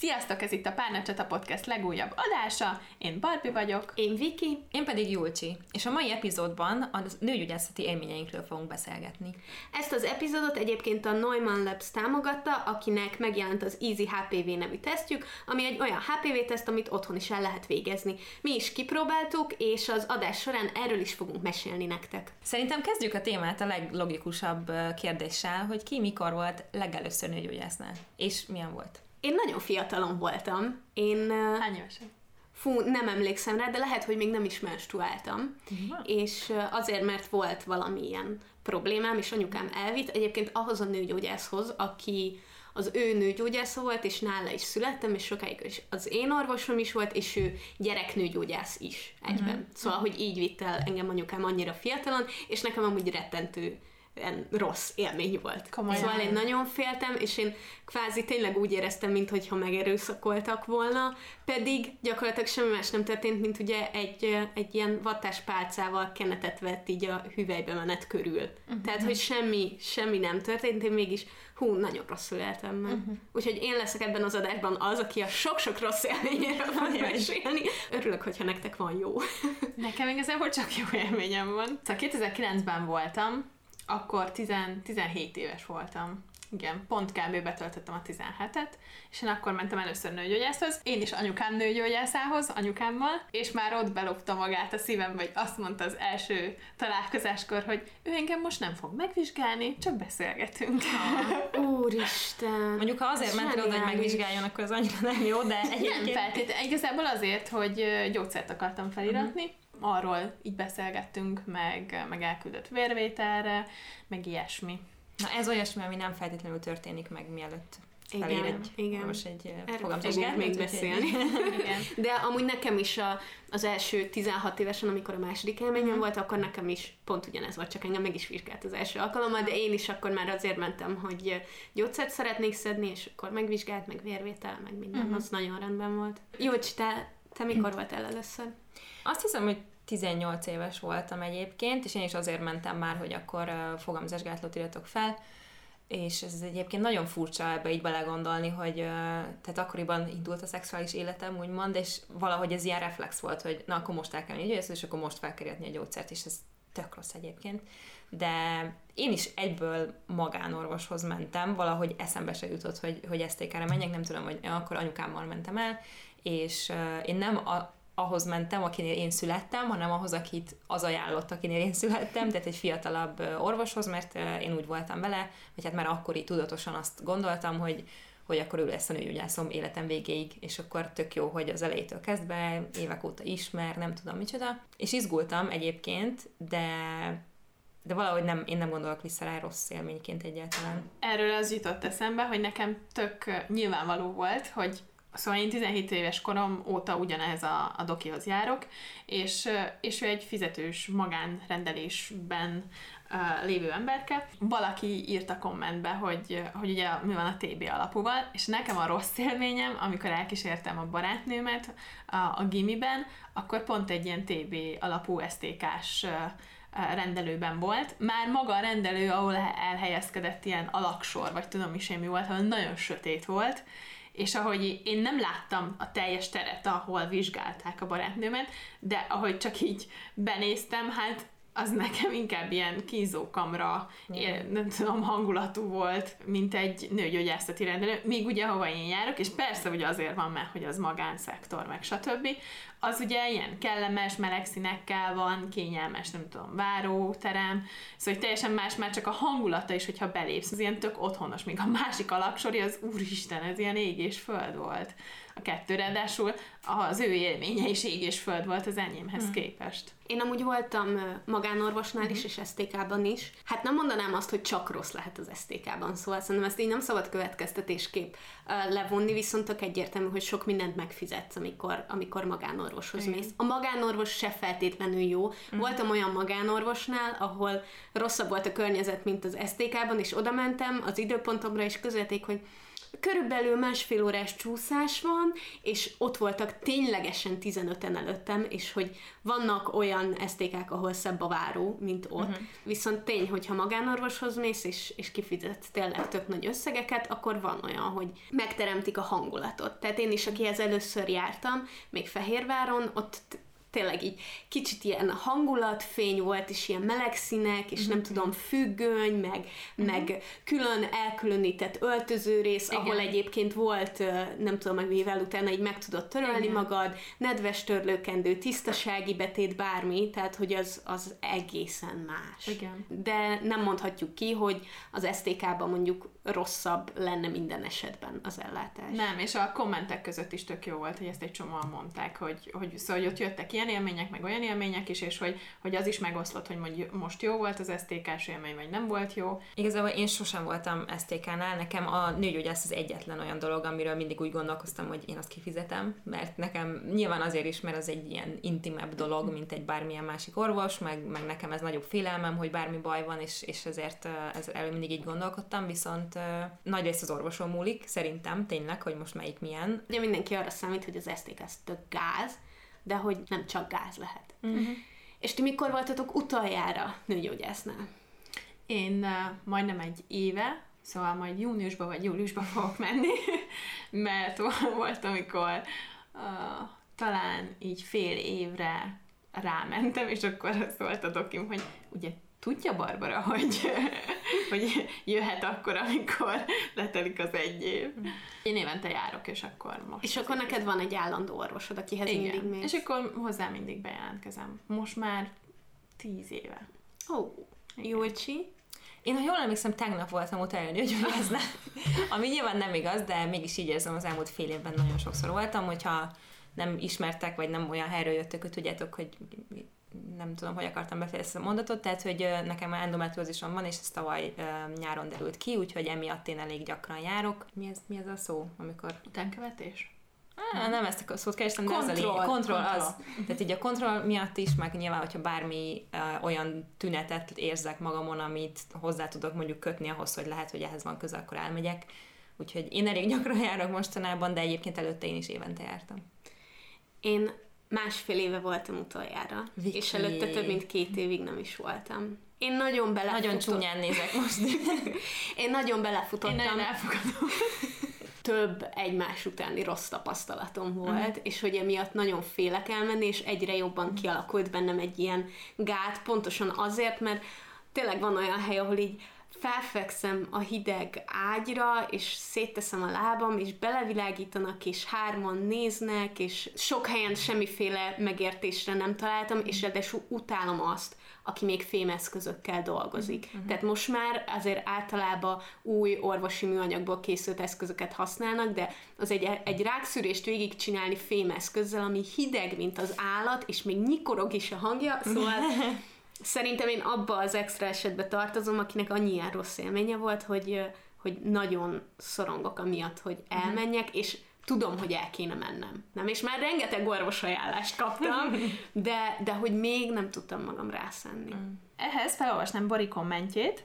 Sziasztok, ez itt a Párnacsata Podcast legújabb adása. Én Barbi vagyok. Én Viki. Én pedig Julcsi. És a mai epizódban a nőgyógyászati élményeinkről fogunk beszélgetni. Ezt az epizódot egyébként a Neumann Labs támogatta, akinek megjelent az Easy HPV nevű tesztjük, ami egy olyan HPV teszt, amit otthon is el lehet végezni. Mi is kipróbáltuk, és az adás során erről is fogunk mesélni nektek. Szerintem kezdjük a témát a leglogikusabb kérdéssel, hogy ki mikor volt legelőször nőgyógyásznál, és milyen volt? Én nagyon fiatalon voltam. Én... Hány évesen? Fú, nem emlékszem rá, de lehet, hogy még nem is menstruáltam. Uh-huh. És azért, mert volt valamilyen problémám, és anyukám elvitt egyébként ahhoz a nőgyógyászhoz, aki az ő nőgyógyásza volt, és nála is születtem, és sokáig is az én orvosom is volt, és ő gyereknőgyógyász is egyben. Uh-huh. Szóval, hogy így vitt el engem anyukám annyira fiatalon, és nekem amúgy rettentő rossz élmény volt. Komolyan. Szóval én nagyon féltem, és én kvázi tényleg úgy éreztem, mintha megerőszakoltak volna, pedig gyakorlatilag semmi más nem történt, mint ugye egy, egy ilyen vattás pálcával kenetet vett így a hüvelybe menet körül. Uh-huh. Tehát, hogy semmi, semmi nem történt, én mégis hú, nagyon rosszul éltem meg. Uh-huh. Úgyhogy én leszek ebben az adásban az, aki a sok-sok rossz élményéről fog mesélni. Örülök, hogyha nektek van jó. Nekem igazából csak jó élményem van. Szóval 2009-ben voltam, akkor 10, 17 éves voltam. Igen, pont kb. betöltöttem a 17-et, és én akkor mentem először nőgyógyászhoz, én is anyukám nőgyógyászához, anyukámmal, és már ott belopta magát a szívembe, vagy azt mondta az első találkozáskor, hogy ő engem most nem fog megvizsgálni, csak beszélgetünk. Úristen! Mondjuk, ha azért ment oda, hogy megvizsgáljon, akkor az annyira nem jó, de egyébként... Nem feltétlenül, igazából azért, hogy gyógyszert akartam feliratni, uh-huh arról így beszélgettünk, meg, meg elküldött vérvételre, meg ilyesmi. Na ez olyasmi, ami nem feltétlenül történik meg mielőtt igen, egy, igen. most egy fogamzásgát még beszélni. igen. De amúgy nekem is a, az első 16 évesen, amikor a második élményem mm. volt, akkor nekem is pont ugyanez volt, csak engem meg is vizsgált az első alkalommal, de én is akkor már azért mentem, hogy gyógyszert szeretnék szedni, és akkor megvizsgált, meg vérvétel, meg minden, mm. az nagyon rendben volt. Jó, te, te mikor voltál először? Azt hiszem, hogy 18 éves voltam egyébként, és én is azért mentem már, hogy akkor fogamzásgátlót iratok fel, és ez egyébként nagyon furcsa ebbe így belegondolni, hogy tehát akkoriban indult a szexuális életem, úgymond, és valahogy ez ilyen reflex volt, hogy na, akkor most el kell menni és akkor most fel kell a gyógyszert, és ez tök rossz egyébként. De én is egyből magánorvoshoz mentem, valahogy eszembe se jutott, hogy, hogy STK-re menjek, nem tudom, hogy akkor anyukámmal mentem el, és én nem a, ahhoz mentem, akinél én születtem, hanem ahhoz, akit az ajánlott, akinél én születtem, tehát egy fiatalabb orvoshoz, mert én úgy voltam vele, hogy hát már akkor így tudatosan azt gondoltam, hogy hogy akkor ő lesz a nőgyógyászom életem végéig, és akkor tök jó, hogy az elejétől kezdve, évek óta ismer, nem tudom micsoda. És izgultam egyébként, de de valahogy nem, én nem gondolok vissza rá rossz élményként egyáltalán. Erről az jutott eszembe, hogy nekem tök nyilvánvaló volt, hogy Szóval én 17 éves korom óta ugyanez a, a dokihoz járok, és, és ő egy fizetős magánrendelésben uh, lévő emberke. Valaki írt a kommentbe, hogy, hogy ugye mi van a TB alapúval, és nekem a rossz élményem, amikor elkísértem a barátnőmet a, a gimiben, akkor pont egy ilyen TB alapú STK-s uh, rendelőben volt. Már maga a rendelő, ahol elhelyezkedett ilyen alaksor, vagy tudom is én mi volt, ahol nagyon sötét volt, és ahogy én nem láttam a teljes teret, ahol vizsgálták a barátnőmet, de ahogy csak így benéztem, hát az nekem inkább ilyen kínzókamra, mm. nem tudom, hangulatú volt, mint egy nőgyógyászati rendelő, még ugye hova én járok, és persze ugye azért van, mert hogy az magánszektor, meg stb. Az ugye ilyen kellemes, meleg színekkel van, kényelmes, nem tudom, váróterem, szóval hogy teljesen más már csak a hangulata is, hogyha belépsz, az ilyen tök otthonos, még a másik alaksori, az úristen, ez ilyen ég és föld volt a kettő, ráadásul az ő élménye is ég és föld volt az enyémhez hmm. képest. Én amúgy voltam magánorvosnál hmm. is, és STK-ban is. Hát nem mondanám azt, hogy csak rossz lehet az STK-ban, szóval szerintem ezt így nem szabad következtetésképp levonni, viszont tök egyértelmű, hogy sok mindent megfizetsz, amikor, amikor magánorvoshoz Igen. mész. A magánorvos se feltétlenül jó. Hmm. Voltam olyan magánorvosnál, ahol rosszabb volt a környezet, mint az STK-ban, és oda mentem az időpontomra, és közölték, hogy körülbelül másfél órás csúszás van, és ott voltak ténylegesen 15-en előttem, és hogy vannak olyan esztékák, ahol szebb a váró, mint ott. Uh-huh. Viszont tény, hogyha magánorvoshoz mész, és, és kifizet tényleg tök nagy összegeket, akkor van olyan, hogy megteremtik a hangulatot. Tehát én is, akihez először jártam, még Fehérváron, ott tényleg így kicsit ilyen hangulatfény volt, és ilyen meleg színek, és mm-hmm. nem tudom, függöny, meg, mm-hmm. meg külön elkülönített öltözőrész, Igen. ahol egyébként volt, nem tudom meg mivel utána így meg tudod törölni Igen. magad, nedves törlőkendő, tisztasági betét, bármi, tehát hogy az, az egészen más. Igen. De nem mondhatjuk ki, hogy az STK-ban mondjuk rosszabb lenne minden esetben az ellátás. Nem, és a kommentek között is tök jó volt, hogy ezt egy csomóan mondták, hogy, hogy szóval hogy ott jöttek ilyen élmények, meg olyan élmények is, és hogy, hogy az is megoszlott, hogy mondjuk most jó volt az STK-s élmény, vagy nem volt jó. Igazából én sosem voltam STK-nál, nekem a nőgyógyász az egyetlen olyan dolog, amiről mindig úgy gondolkoztam, hogy én azt kifizetem, mert nekem nyilván azért is, mert az egy ilyen intimebb dolog, mint egy bármilyen másik orvos, meg, meg nekem ez nagyobb félelmem, hogy bármi baj van, és, és ezért ez elő mindig így gondolkodtam, viszont nagy rész az orvoson múlik, szerintem tényleg, hogy most melyik milyen. Ugye mindenki arra számít, hogy az STK az tök gáz, de hogy nem csak gáz lehet. Uh-huh. És ti mikor voltatok utoljára nőgyógyásznál? Én uh, majdnem egy éve, szóval majd júniusban vagy júliusban fogok menni, mert volt, amikor uh, talán így fél évre rámentem, és akkor szólt a dokim, hogy ugye tudja Barbara, hogy, hogy jöhet akkor, amikor letelik az egy év. Én évente járok, és akkor most. És akkor neked van egy állandó orvosod, akihez Igen. mindig mész. És akkor hozzá mindig bejelentkezem. Most már tíz éve. Ó, oh, Júlcsi? Én, ha jól emlékszem, tegnap voltam hogy gyógyáznál. Ami nyilván nem igaz, de mégis így érzem, az elmúlt fél évben nagyon sokszor voltam, hogyha nem ismertek, vagy nem olyan helyről jöttök, hogy tudjátok, hogy nem tudom, hogy akartam befejezni a mondatot, tehát, hogy nekem endometriózisom van, és ez tavaly nyáron derült ki, úgyhogy emiatt én elég gyakran járok. Mi ez, mi ez a szó, amikor... Utánkövetés? Ah, nem ezt a szót kerestem, de kontroll, az a lényeg. Kontroll, kontroll. az. Tehát így a kontroll miatt is, meg nyilván, hogyha bármi uh, olyan tünetet érzek magamon, amit hozzá tudok mondjuk kötni ahhoz, hogy lehet, hogy ehhez van köze, akkor elmegyek. Úgyhogy én elég gyakran járok mostanában, de egyébként előtte én is évente jártam. Én másfél éve voltam utoljára, Viki. és előtte több mint két évig nem is voltam. Én nagyon belefutottam. Nagyon csúnyán nézek most. Én nagyon belefutottam. Én nagyon elfogadom. több egymás utáni rossz tapasztalatom volt, uh-huh. és hogy emiatt nagyon félek elmenni, és egyre jobban uh-huh. kialakult bennem egy ilyen gát, pontosan azért, mert tényleg van olyan hely, ahol így felfekszem a hideg ágyra, és szétteszem a lábam, és belevilágítanak, és hárman néznek, és sok helyen semmiféle megértésre nem találtam, és ráadásul utálom azt, aki még fémeszközökkel dolgozik. Uh-huh. Tehát most már azért általában új orvosi műanyagból készült eszközöket használnak, de az egy, egy rákszűrést végigcsinálni fémeszközzel, ami hideg, mint az állat, és még nyikorog is a hangja, szóval Szerintem én abba az extra esetbe tartozom, akinek annyi ilyen rossz élménye volt, hogy, hogy nagyon szorongok amiatt, hogy mhm. elmenjek, és tudom, hogy el kéne mennem. Nem, és már rengeteg orvosajánlást kaptam, de, de hogy még nem tudtam magam rászenni. Mm. Ehhez felolvasnám Bori kommentjét.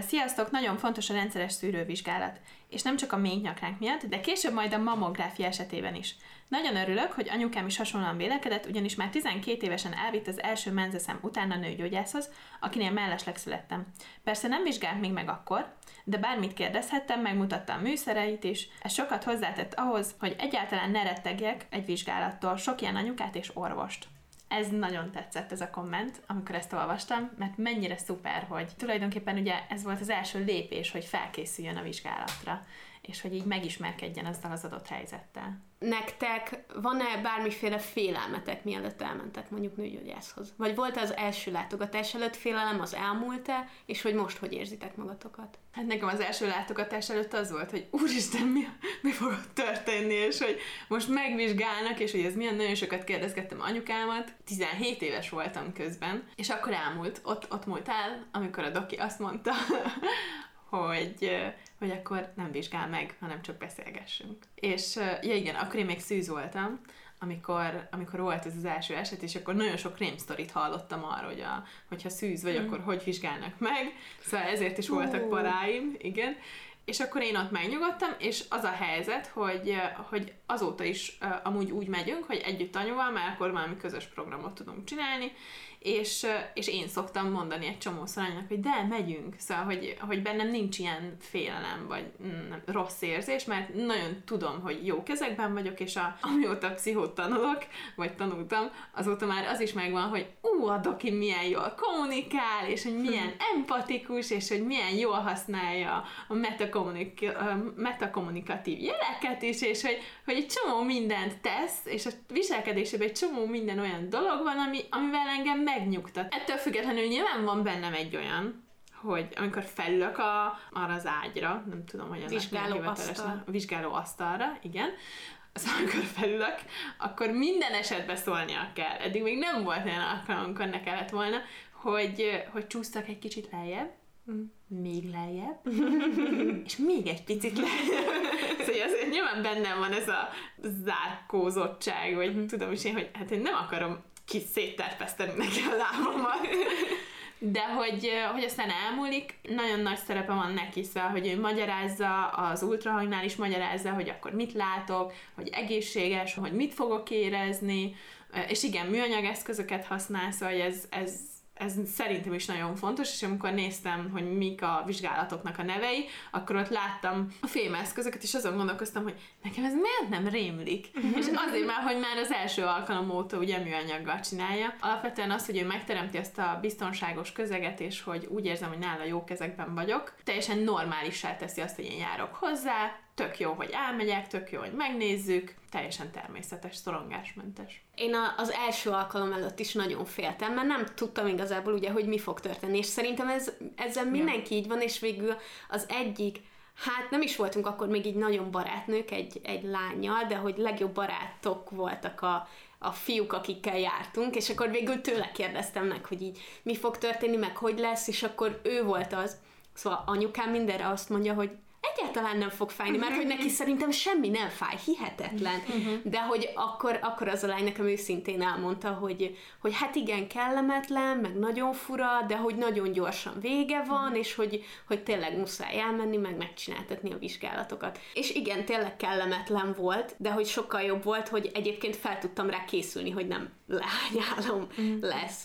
Sziasztok, nagyon fontos a rendszeres szűrővizsgálat, és nem csak a nyakránk miatt, de később majd a mammográfia esetében is. Nagyon örülök, hogy anyukám is hasonlóan vélekedett, ugyanis már 12 évesen elvitt az első menzeszem után a nőgyógyászhoz, akinél mellesleg születtem. Persze nem vizsgált még meg akkor, de bármit kérdezhettem, megmutatta a műszereit is. Ez sokat hozzátett ahhoz, hogy egyáltalán ne rettegjek egy vizsgálattól sok ilyen anyukát és orvost. Ez nagyon tetszett ez a komment, amikor ezt olvastam, mert mennyire szuper, hogy tulajdonképpen ugye ez volt az első lépés, hogy felkészüljön a vizsgálatra és hogy így megismerkedjen azzal az adott helyzettel. Nektek van-e bármiféle félelmetek, mielőtt elmentek mondjuk nőgyógyászhoz? Vagy volt az első látogatás előtt félelem, az elmúlt-e, és hogy most hogy érzitek magatokat? Hát nekem az első látogatás előtt az volt, hogy úristen, mi, mi fog történni, és hogy most megvizsgálnak, és hogy ez milyen nagyon sokat kérdezgettem anyukámat. 17 éves voltam közben, és akkor elmúlt, ott, ott múlt el, amikor a doki azt mondta, hogy, hogy akkor nem vizsgál meg, hanem csak beszélgessünk. És ja igen, akkor én még szűz voltam, amikor, amikor volt ez az első eset, és akkor nagyon sok rémsztorit hallottam arról, hogy a, hogyha szűz vagy, mm. akkor hogy vizsgálnak meg. Szóval ezért is voltak paráim, igen. és akkor én ott megnyugodtam, és az a helyzet, hogy, hogy azóta is amúgy úgy megyünk, hogy együtt anyuval, mert akkor valami közös programot tudunk csinálni, és, és én szoktam mondani egy csomó anyának, hogy de, megyünk. Szóval, hogy, hogy bennem nincs ilyen félelem, vagy nem, rossz érzés, mert nagyon tudom, hogy jó kezekben vagyok, és a, amióta pszichót tanulok, vagy tanultam, azóta már az is megvan, hogy ú, a doki milyen jól kommunikál, és hogy milyen empatikus, és hogy milyen jól használja a metakommunik- metakommunikatív jeleket is, és hogy, hogy egy csomó mindent tesz, és a viselkedésében egy csomó minden olyan dolog van, ami, amivel engem megnyugtat. Ettől függetlenül nyilván van bennem egy olyan, hogy amikor felülök a, arra az ágyra, nem tudom, hogy vizsgáló asztal. A vizsgáló asztalra, igen, az amikor felülök, akkor minden esetben szólnia kell. Eddig még nem volt olyan alkalom, amikor ne kellett volna, hogy, hogy csúsztak egy kicsit lejjebb, mm. még lejjebb, és még egy picit lejjebb. szóval azért nyilván bennem van ez a zárkózottság, vagy mm. tudom is én, hogy hát én nem akarom ki szétterpeszteni neki a lábamat. De hogy, hogy aztán elmúlik, nagyon nagy szerepe van neki, szóval, hogy ő magyarázza, az ultrahangnál is magyarázza, hogy akkor mit látok, hogy egészséges, hogy mit fogok érezni, és igen, műanyag eszközöket használ, szóval ez, ez ez szerintem is nagyon fontos, és amikor néztem, hogy mik a vizsgálatoknak a nevei, akkor ott láttam a fémeszközöket, és azon gondolkoztam, hogy nekem ez miért nem rémlik? és azért már, hogy már az első alkalom óta ugye műanyaggal csinálja. Alapvetően az, hogy ő megteremti ezt a biztonságos közeget, és hogy úgy érzem, hogy nála jó kezekben vagyok, teljesen normálissá teszi azt, hogy én járok hozzá, tök jó, hogy elmegyek, tök jó, hogy megnézzük, teljesen természetes, szorongásmentes. Én a, az első alkalom előtt is nagyon féltem, mert nem tudtam igazából ugye, hogy mi fog történni, és szerintem ez, ezzel mindenki ja. így van, és végül az egyik Hát nem is voltunk akkor még így nagyon barátnők egy, egy lányjal, de hogy legjobb barátok voltak a, a fiúk, akikkel jártunk, és akkor végül tőle kérdeztem meg, hogy így mi fog történni, meg hogy lesz, és akkor ő volt az, Szóval anyukám mindenre azt mondja, hogy egyáltalán nem fog fájni, mert hogy neki szerintem semmi nem fáj, hihetetlen. Uh-huh. De hogy akkor, akkor az a lány nekem őszintén elmondta, hogy, hogy hát igen, kellemetlen, meg nagyon fura, de hogy nagyon gyorsan vége van, uh-huh. és hogy, hogy tényleg muszáj elmenni, meg megcsináltatni a vizsgálatokat. És igen, tényleg kellemetlen volt, de hogy sokkal jobb volt, hogy egyébként fel tudtam rá készülni, hogy nem leányálom uh-huh. lesz.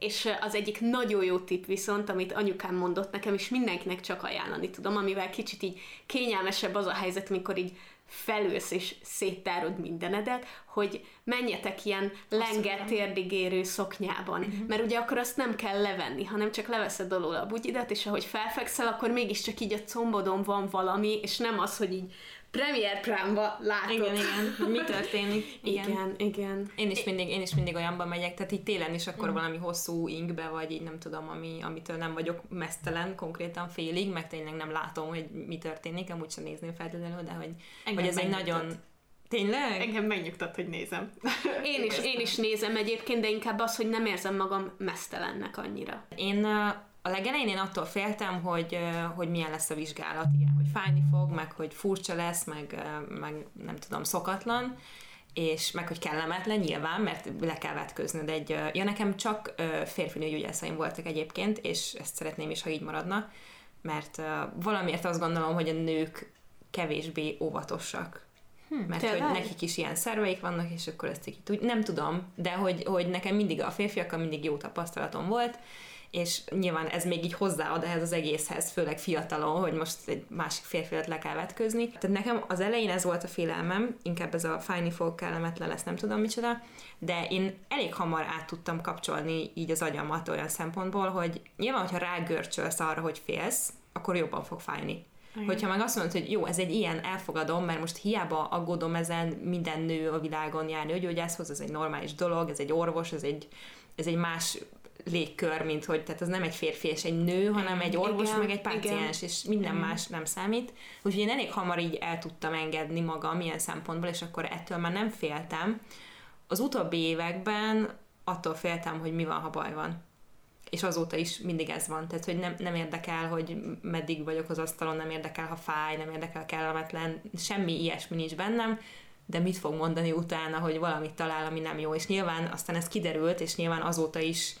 És az egyik nagyon jó tipp viszont, amit anyukám mondott nekem, és mindenkinek csak ajánlani tudom, amivel kicsit így kényelmesebb az a helyzet, mikor így felősz és széttárod mindenedet, hogy menjetek ilyen lenget térdigérő szoknyában. Uh-huh. Mert ugye akkor azt nem kell levenni, hanem csak leveszed alól a bugyidat, és ahogy felfekszel, akkor mégiscsak így a combodon van valami, és nem az, hogy így Premier Prime-ba látod. Igen, igen, mi történik. Igen. igen, igen. Én is mindig, én is mindig olyanban megyek, tehát így télen is akkor mm. valami hosszú inkbe, vagy így nem tudom, ami, amitől nem vagyok mesztelen konkrétan félig, meg tényleg nem látom, hogy mi történik, amúgy sem nézném feltétlenül, de hogy, hogy ez egy nagyon... Tényleg? Engem megnyugtat, hogy nézem. Én is, én is nézem egyébként, de inkább az, hogy nem érzem magam mesztelennek annyira. Én a legelején én attól féltem, hogy, hogy milyen lesz a vizsgálat, igen, hogy fájni fog, meg hogy furcsa lesz, meg, meg nem tudom, szokatlan, és meg hogy kellemetlen nyilván, mert le kell vetközni, de egy, ja nekem csak férfi nőgyógyászaim voltak egyébként, és ezt szeretném is, ha így maradna, mert valamiért azt gondolom, hogy a nők kevésbé óvatosak. Hmm, mert tényleg? hogy nekik is ilyen szerveik vannak, és akkor ezt így nem tudom, de hogy, hogy nekem mindig a férfiakkal mindig jó tapasztalatom volt, és nyilván ez még így hozzáad ehhez az egészhez, főleg fiatalon, hogy most egy másik férfiat le kell vetközni. Tehát nekem az elején ez volt a félelmem, inkább ez a fájni fog, kellemetlen lesz, nem tudom micsoda, de én elég hamar át tudtam kapcsolni így az agyamat olyan szempontból, hogy nyilván, hogyha rágörcsölsz arra, hogy félsz, akkor jobban fog fájni. Igen. Hogyha meg azt mondod, hogy jó, ez egy ilyen, elfogadom, mert most hiába aggódom ezen, minden nő a világon jár nőgyógyászhoz, ez egy normális dolog, ez egy orvos, ez egy, ez egy más légkör, mint hogy tehát az nem egy férfi és egy nő, hanem egy orvos, igen, meg egy páciens, igen. és minden igen. más nem számít. Úgyhogy én elég hamar így el tudtam engedni magam ilyen szempontból, és akkor ettől már nem féltem. Az utóbbi években attól féltem, hogy mi van, ha baj van. És azóta is mindig ez van. Tehát, hogy nem, nem érdekel, hogy meddig vagyok az asztalon, nem érdekel, ha fáj, nem érdekel, kellemetlen, semmi ilyesmi nincs bennem, de mit fog mondani utána, hogy valamit talál, ami nem jó. És nyilván aztán ez kiderült, és nyilván azóta is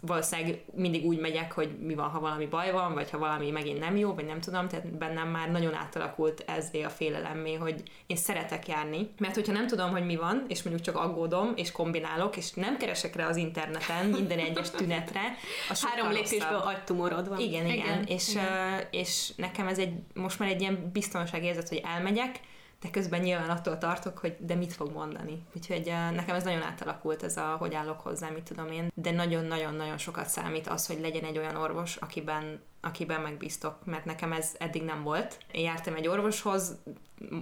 valószínűleg mindig úgy megyek, hogy mi van, ha valami baj van, vagy ha valami megint nem jó, vagy nem tudom, tehát bennem már nagyon átalakult ez a félelemmé, hogy én szeretek járni, mert hogyha nem tudom, hogy mi van, és mondjuk csak aggódom, és kombinálok, és nem keresek rá az interneten minden egyes tünetre, a Három lépésből agytumorod van. Igen, igen, igen. És, igen. És nekem ez egy, most már egy ilyen biztonságérzet, hogy elmegyek, de közben nyilván attól tartok, hogy de mit fog mondani. Úgyhogy uh, nekem ez nagyon átalakult, ez a hogy állok hozzá, mit tudom én. De nagyon-nagyon-nagyon sokat számít az, hogy legyen egy olyan orvos, akiben, akiben megbíztok, mert nekem ez eddig nem volt. Én jártam egy orvoshoz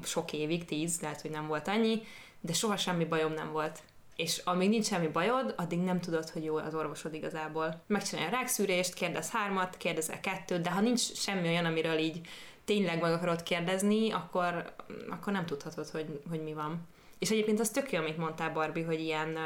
sok évig, tíz, lehet, hogy nem volt annyi, de soha semmi bajom nem volt és amíg nincs semmi bajod, addig nem tudod, hogy jó az orvosod igazából. Megcsinálja a rákszűrést, kérdez hármat, kérdezel kettőt, de ha nincs semmi olyan, amiről így tényleg meg akarod kérdezni, akkor, akkor nem tudhatod, hogy, hogy mi van. És egyébként az tök jó, amit mondtál, Barbie, hogy ilyen,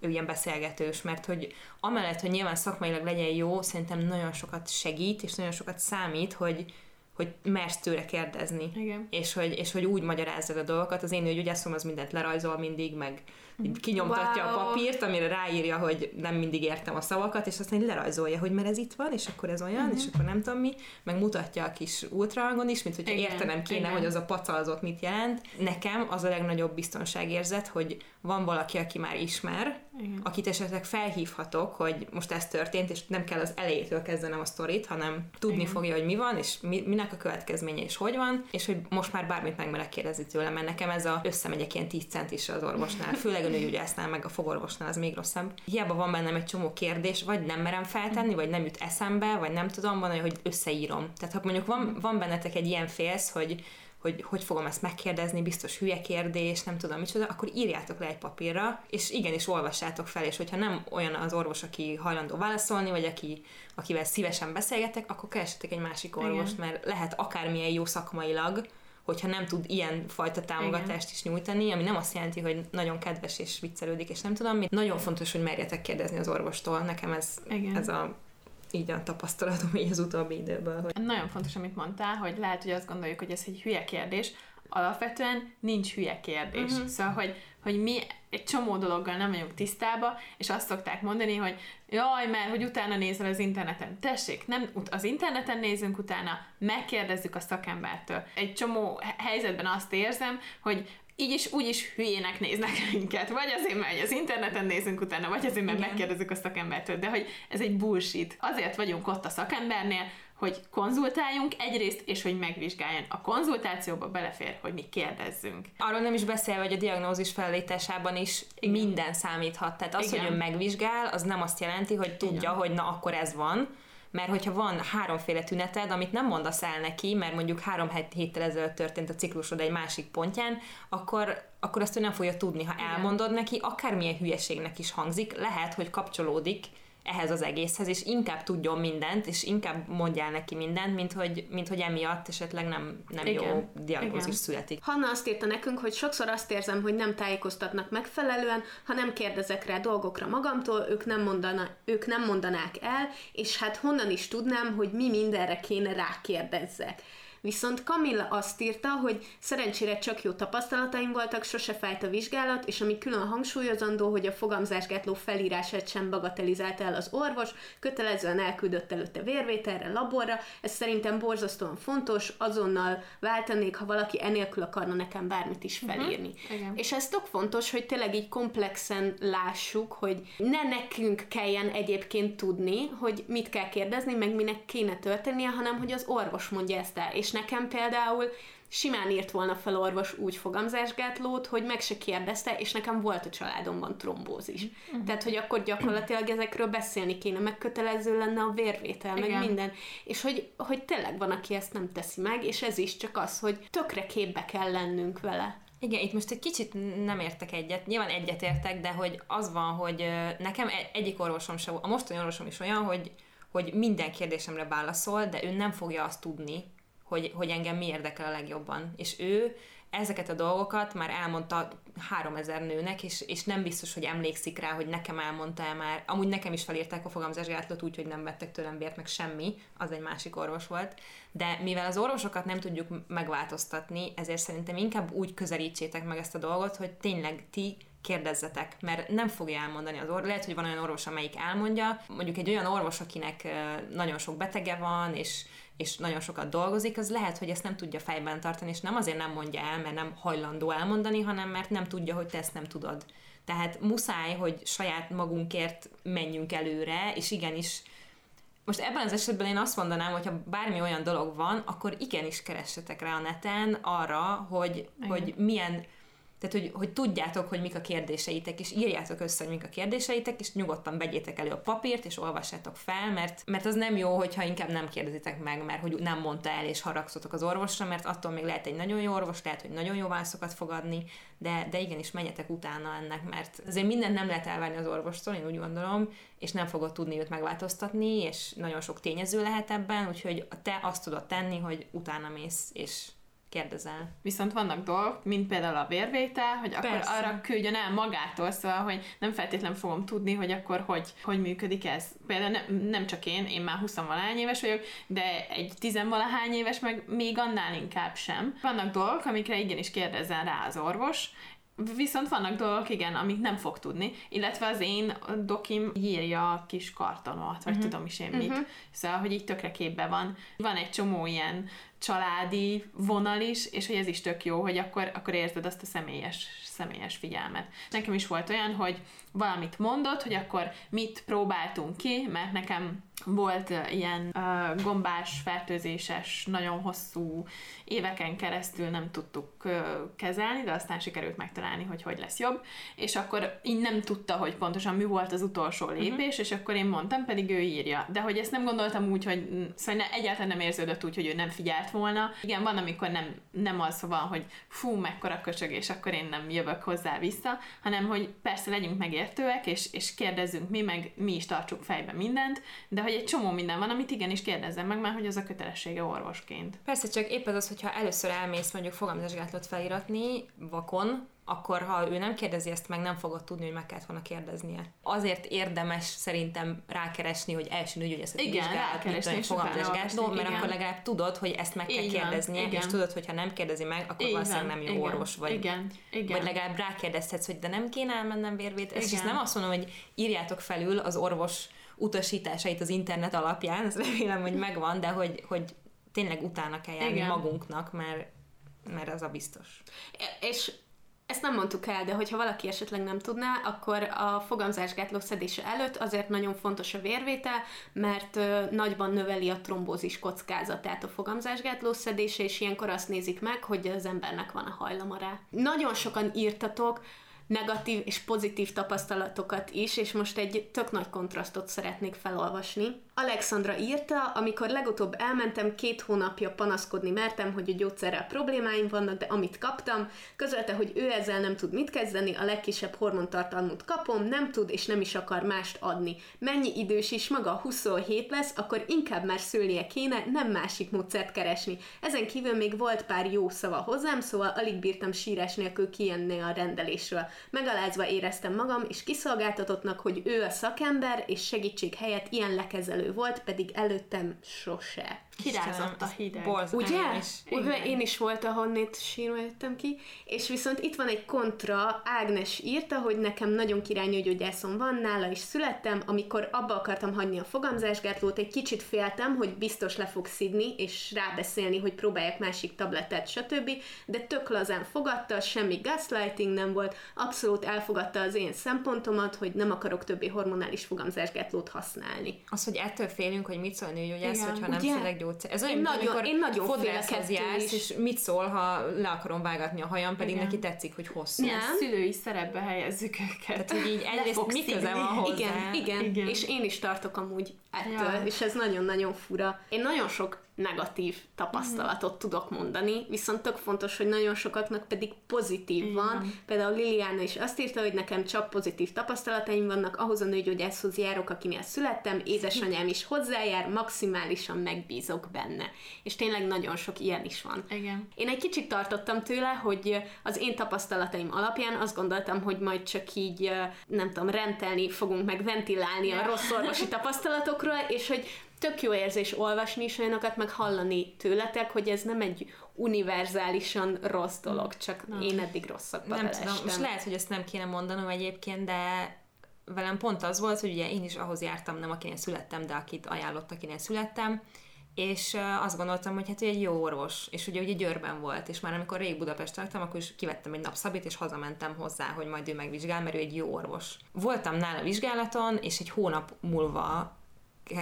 ő ilyen beszélgetős, mert hogy amellett, hogy nyilván szakmailag legyen jó, szerintem nagyon sokat segít, és nagyon sokat számít, hogy, hogy mersz tőle kérdezni. Igen. És hogy, és hogy úgy magyarázzad a dolgokat. Az én ügyászom az mindent lerajzol mindig, meg kinyomtatja wow. a papírt, amire ráírja, hogy nem mindig értem a szavakat, és aztán lerajzolja, hogy mert ez itt van, és akkor ez olyan, uh-huh. és akkor nem tudom mi, meg mutatja a kis ultrahangon is, mint hogyha Igen. értenem kéne, Igen. hogy az a pacalzott mit jelent. Nekem az a legnagyobb biztonságérzet, hogy van valaki, aki már ismer, Igen. akit esetleg felhívhatok, hogy most ez történt, és nem kell az elejétől kezdenem a sztorit, hanem tudni Igen. fogja, hogy mi van, és mi, minek a következménye, és hogy van, és hogy most már bármit meg kérdezni tőlem, mert nekem ez a összemegyek ilyen 10 centis az orvosnál, főleg a nőgyógyásznál, meg a fogorvosnál, az még rosszabb. Hiába van bennem egy csomó kérdés, vagy nem merem feltenni, vagy nem jut eszembe, vagy nem tudom, van, hogy összeírom. Tehát ha mondjuk van, van bennetek egy ilyen félsz, hogy hogy hogy fogom ezt megkérdezni, biztos hülye kérdés, nem tudom micsoda, akkor írjátok le egy papírra, és igenis olvassátok fel, és hogyha nem olyan az orvos, aki hajlandó válaszolni, vagy aki, akivel szívesen beszélgetek, akkor keresetek egy másik orvost, Igen. mert lehet akármilyen jó szakmailag, hogyha nem tud ilyen fajta támogatást Igen. is nyújtani, ami nem azt jelenti, hogy nagyon kedves és viccelődik, és nem tudom, mit. Nagyon fontos, hogy merjetek kérdezni az orvostól. Nekem ez, Igen. ez a így a tapasztalatom így az utóbbi időből. Hogy... Nagyon fontos, amit mondtál, hogy lehet, hogy azt gondoljuk, hogy ez egy hülye kérdés, alapvetően nincs hülye kérdés. Uh-huh. Szóval, hogy, hogy mi egy csomó dologgal nem vagyunk tisztába, és azt szokták mondani, hogy jaj, mert hogy utána nézel az interneten. Tessék, nem az interneten nézünk utána, megkérdezzük a szakembertől. Egy csomó helyzetben azt érzem, hogy így is úgy is hülyének néznek minket. Vagy azért, mert az interneten nézünk utána, vagy azért, mert Igen. megkérdezzük a szakembertől. De hogy ez egy bullshit. Azért vagyunk ott a szakembernél, hogy konzultáljunk egyrészt, és hogy megvizsgáljon. A konzultációba belefér, hogy mi kérdezzünk. Arról nem is beszél, hogy a diagnózis felállításában is Igen. minden számíthat. Tehát az, Igen. hogy ön megvizsgál, az nem azt jelenti, hogy tudja, Igen. hogy na akkor ez van, mert hogyha van háromféle tüneted, amit nem mondasz el neki, mert mondjuk három héttel ezelőtt történt a ciklusod egy másik pontján, akkor, akkor azt ő nem fogja tudni. Ha elmondod neki, akármilyen hülyeségnek is hangzik, lehet, hogy kapcsolódik ehhez az egészhez, és inkább tudjon mindent, és inkább mondjál neki mindent, mint hogy, mint hogy emiatt esetleg nem, nem Igen. jó diagnózis születik. Hanna azt írta nekünk, hogy sokszor azt érzem, hogy nem tájékoztatnak megfelelően, ha nem kérdezek rá dolgokra magamtól, ők nem, mondana, ők nem mondanák el, és hát honnan is tudnám, hogy mi mindenre kéne rákérdezzek. Viszont Kamilla azt írta, hogy szerencsére csak jó tapasztalataim voltak, sose fájt a vizsgálat, és ami külön hangsúlyozandó, hogy a fogamzásgátló felírását sem bagatelizálta el az orvos, kötelezően elküldött előtte vérvételre, laborra, ez szerintem borzasztóan fontos, azonnal váltanék, ha valaki enélkül akarna nekem bármit is mhm. felírni. Uh-huh. És ez tök fontos, hogy tényleg így komplexen lássuk, hogy ne nekünk kelljen egyébként tudni, hogy mit kell kérdezni, meg minek kéne történnie, hanem hogy az orvos mondja ezt el. És nekem például simán írt volna fel orvos úgy fogamzásgátlót, hogy meg se kérdezte, és nekem volt a családomban trombózis. Uh-huh. Tehát, hogy akkor gyakorlatilag ezekről beszélni kéne, meg kötelező lenne a vérvétel, Igen. meg minden. És hogy, hogy tényleg van, aki ezt nem teszi meg, és ez is csak az, hogy tökre képbe kell lennünk vele. Igen, itt most egy kicsit nem értek egyet. Nyilván egyet értek, de hogy az van, hogy nekem e- egyik orvosom se a mostani orvosom is olyan, hogy hogy minden kérdésemre válaszol, de ő nem fogja azt tudni, hogy, hogy engem mi érdekel a legjobban. És ő ezeket a dolgokat már elmondta 3000 nőnek, és, és nem biztos, hogy emlékszik rá, hogy nekem elmondta -e már. Amúgy nekem is felírták a fogamzásgátlót úgy, hogy nem vettek tőlem vért, meg semmi, az egy másik orvos volt. De mivel az orvosokat nem tudjuk megváltoztatni, ezért szerintem inkább úgy közelítsétek meg ezt a dolgot, hogy tényleg ti kérdezzetek, mert nem fogja elmondani az orvos. Lehet, hogy van olyan orvos, amelyik elmondja, mondjuk egy olyan orvos, akinek nagyon sok betege van, és és nagyon sokat dolgozik, az lehet, hogy ezt nem tudja fejben tartani, és nem azért nem mondja el, mert nem hajlandó elmondani, hanem mert nem tudja, hogy te ezt nem tudod. Tehát muszáj, hogy saját magunkért menjünk előre, és igenis most ebben az esetben én azt mondanám, hogy ha bármi olyan dolog van, akkor igenis keressetek rá a neten arra, hogy, hogy milyen tehát, hogy, hogy tudjátok, hogy mik a kérdéseitek, és írjátok össze, hogy mik a kérdéseitek, és nyugodtan vegyétek elő a papírt, és olvassátok fel, mert, mert az nem jó, hogyha inkább nem kérdezitek meg, mert hogy nem mondta el, és haragszotok az orvosra, mert attól még lehet egy nagyon jó orvos, lehet, hogy nagyon jó válaszokat fog adni, de, de igenis menjetek utána ennek, mert azért mindent nem lehet elvárni az orvostól, én úgy gondolom, és nem fogod tudni őt megváltoztatni, és nagyon sok tényező lehet ebben, úgyhogy te azt tudod tenni, hogy utána mész, és kérdezel. Viszont vannak dolgok, mint például a vérvétel, hogy akkor Persze. arra küldjön el magától, szóval, hogy nem feltétlenül fogom tudni, hogy akkor hogy, hogy működik ez. Például nem, nem csak én, én már 20 valahány éves vagyok, de egy 10 valahány éves meg még annál inkább sem. Vannak dolgok, amikre igenis kérdezzen rá az orvos, Viszont vannak dolgok, igen, amik nem fog tudni, illetve az én dokim írja a kis kartonomat, vagy uh-huh. tudom is én mit. Uh-huh. Szóval, hogy így tökre képbe van. Van egy csomó ilyen családi vonal is, és hogy ez is tök jó, hogy akkor, akkor érzed azt a személyes, személyes figyelmet. Nekem is volt olyan, hogy valamit mondott, hogy akkor mit próbáltunk ki, mert nekem volt ilyen uh, gombás, fertőzéses, nagyon hosszú éveken keresztül nem tudtuk uh, kezelni, de aztán sikerült megtalálni, hogy hogy lesz jobb, és akkor így nem tudta, hogy pontosan mi volt az utolsó mhm. lépés, uh-huh. és akkor én mondtam, pedig ő írja. De hogy ezt nem gondoltam úgy, hogy szóval ne, egyáltalán nem érződött úgy, hogy ő nem figyelt volna. Igen, van, amikor nem, nem az van, hogy fú, mekkora köcsög, és akkor én nem jövök hozzá vissza, hanem hogy persze legyünk megértőek, és, és kérdezzünk mi, meg mi is tartsuk fejbe mindent, de hogy egy csomó minden van, amit igenis kérdezzem meg már, hogy az a kötelessége orvosként. Persze, csak épp az az, hogyha először elmész mondjuk fogamzásgátlót feliratni vakon, akkor ha ő nem kérdezi ezt meg, nem fogod tudni, hogy meg kellett volna kérdeznie. Azért érdemes szerintem rákeresni, hogy első nőgy, hogy ezt igen, vizsgálat, fogamzásgátló, mert igen. akkor legalább tudod, hogy ezt meg kell kérdeznie, igen. és tudod, hogy ha nem kérdezi meg, akkor igen, valószínűleg nem jó igen, orvos vagy. Igen, igen. Vagy legalább rákérdezhetsz, hogy de nem kéne elmennem vérvét. Ezt nem azt mondom, hogy írjátok felül az orvos utasításait az internet alapján, ezt remélem, hogy megvan, de hogy, hogy tényleg utána kell járni Igen. magunknak, mert, mert az a biztos. És ezt nem mondtuk el, de hogyha valaki esetleg nem tudná, akkor a fogamzásgátló szedése előtt azért nagyon fontos a vérvétel, mert nagyban növeli a trombózis kockázatát a fogamzásgátló szedése, és ilyenkor azt nézik meg, hogy az embernek van a hajlama rá. Nagyon sokan írtatok, negatív és pozitív tapasztalatokat is, és most egy tök nagy kontrasztot szeretnék felolvasni. Alexandra írta, amikor legutóbb elmentem, két hónapja panaszkodni mertem, hogy a gyógyszerrel problémáim vannak, de amit kaptam, közölte, hogy ő ezzel nem tud mit kezdeni, a legkisebb hormontartalmút kapom, nem tud és nem is akar mást adni. Mennyi idős is, maga 27 lesz, akkor inkább már szülnie kéne, nem másik módszert keresni. Ezen kívül még volt pár jó szava hozzám, szóval alig bírtam sírás nélkül kijönni a rendelésről. Megalázva éreztem magam, és kiszolgáltatottnak, hogy ő a szakember, és segítség helyett ilyen lekezelő volt, pedig előttem sose. Kirázott a hideg. Ugye? Ugye? Én is volt, ahonnét sírva jöttem ki. És viszont itt van egy kontra, Ágnes írta, hogy nekem nagyon királynőgyógyászom van, nála is születtem, amikor abba akartam hagyni a fogamzásgátlót, egy kicsit féltem, hogy biztos le fog szidni, és rábeszélni, hogy próbálják másik tabletet, stb. De tök lazán fogadta, semmi gaslighting nem volt, abszolút elfogadta az én szempontomat, hogy nem akarok többi hormonális fogamzásgátlót használni. Az, hogy ettől félünk, hogy mit szól nőgyógyász, hogyha nem szedek gyógyszer. Ez olyan, én nagyon, amikor én nagyon fodrászhoz jársz, és mit szól, ha le akarom vágatni a hajam, pedig Igen. neki tetszik, hogy hosszú. Nem? szülői szerepbe helyezzük őket. Tehát, hogy így egyrészt mi köze van hozzá. Igen, igen, igen, és én is tartok amúgy ettől, ja. és ez nagyon-nagyon fura. Én nagyon sok negatív tapasztalatot mm. tudok mondani, viszont tök fontos, hogy nagyon sokaknak pedig pozitív Igen. van. Például Liliana is azt írta, hogy nekem csak pozitív tapasztalataim vannak, ahhoz a nőgyógyászhoz járok, akinél születtem, édesanyám is hozzájár, maximálisan megbízok benne. És tényleg nagyon sok ilyen is van. Igen. Én egy kicsit tartottam tőle, hogy az én tapasztalataim alapján azt gondoltam, hogy majd csak így, nem tudom, rendelni fogunk, meg ventilálni ja. a rossz orvosi tapasztalatokról, és hogy tök jó érzés olvasni is olyanokat, meg hallani tőletek, hogy ez nem egy univerzálisan rossz dolog, csak Na. én eddig rosszakba Nem tudom, most lehet, hogy ezt nem kéne mondanom egyébként, de velem pont az volt, hogy ugye én is ahhoz jártam, nem akinél születtem, de akit ajánlott, akinél születtem, és azt gondoltam, hogy hát ő egy jó orvos, és ugye ugye Győrben volt, és már amikor rég Budapest tartam, akkor is kivettem egy napszabit, és hazamentem hozzá, hogy majd ő megvizsgál, mert ő egy jó orvos. Voltam nála vizsgálaton, és egy hónap múlva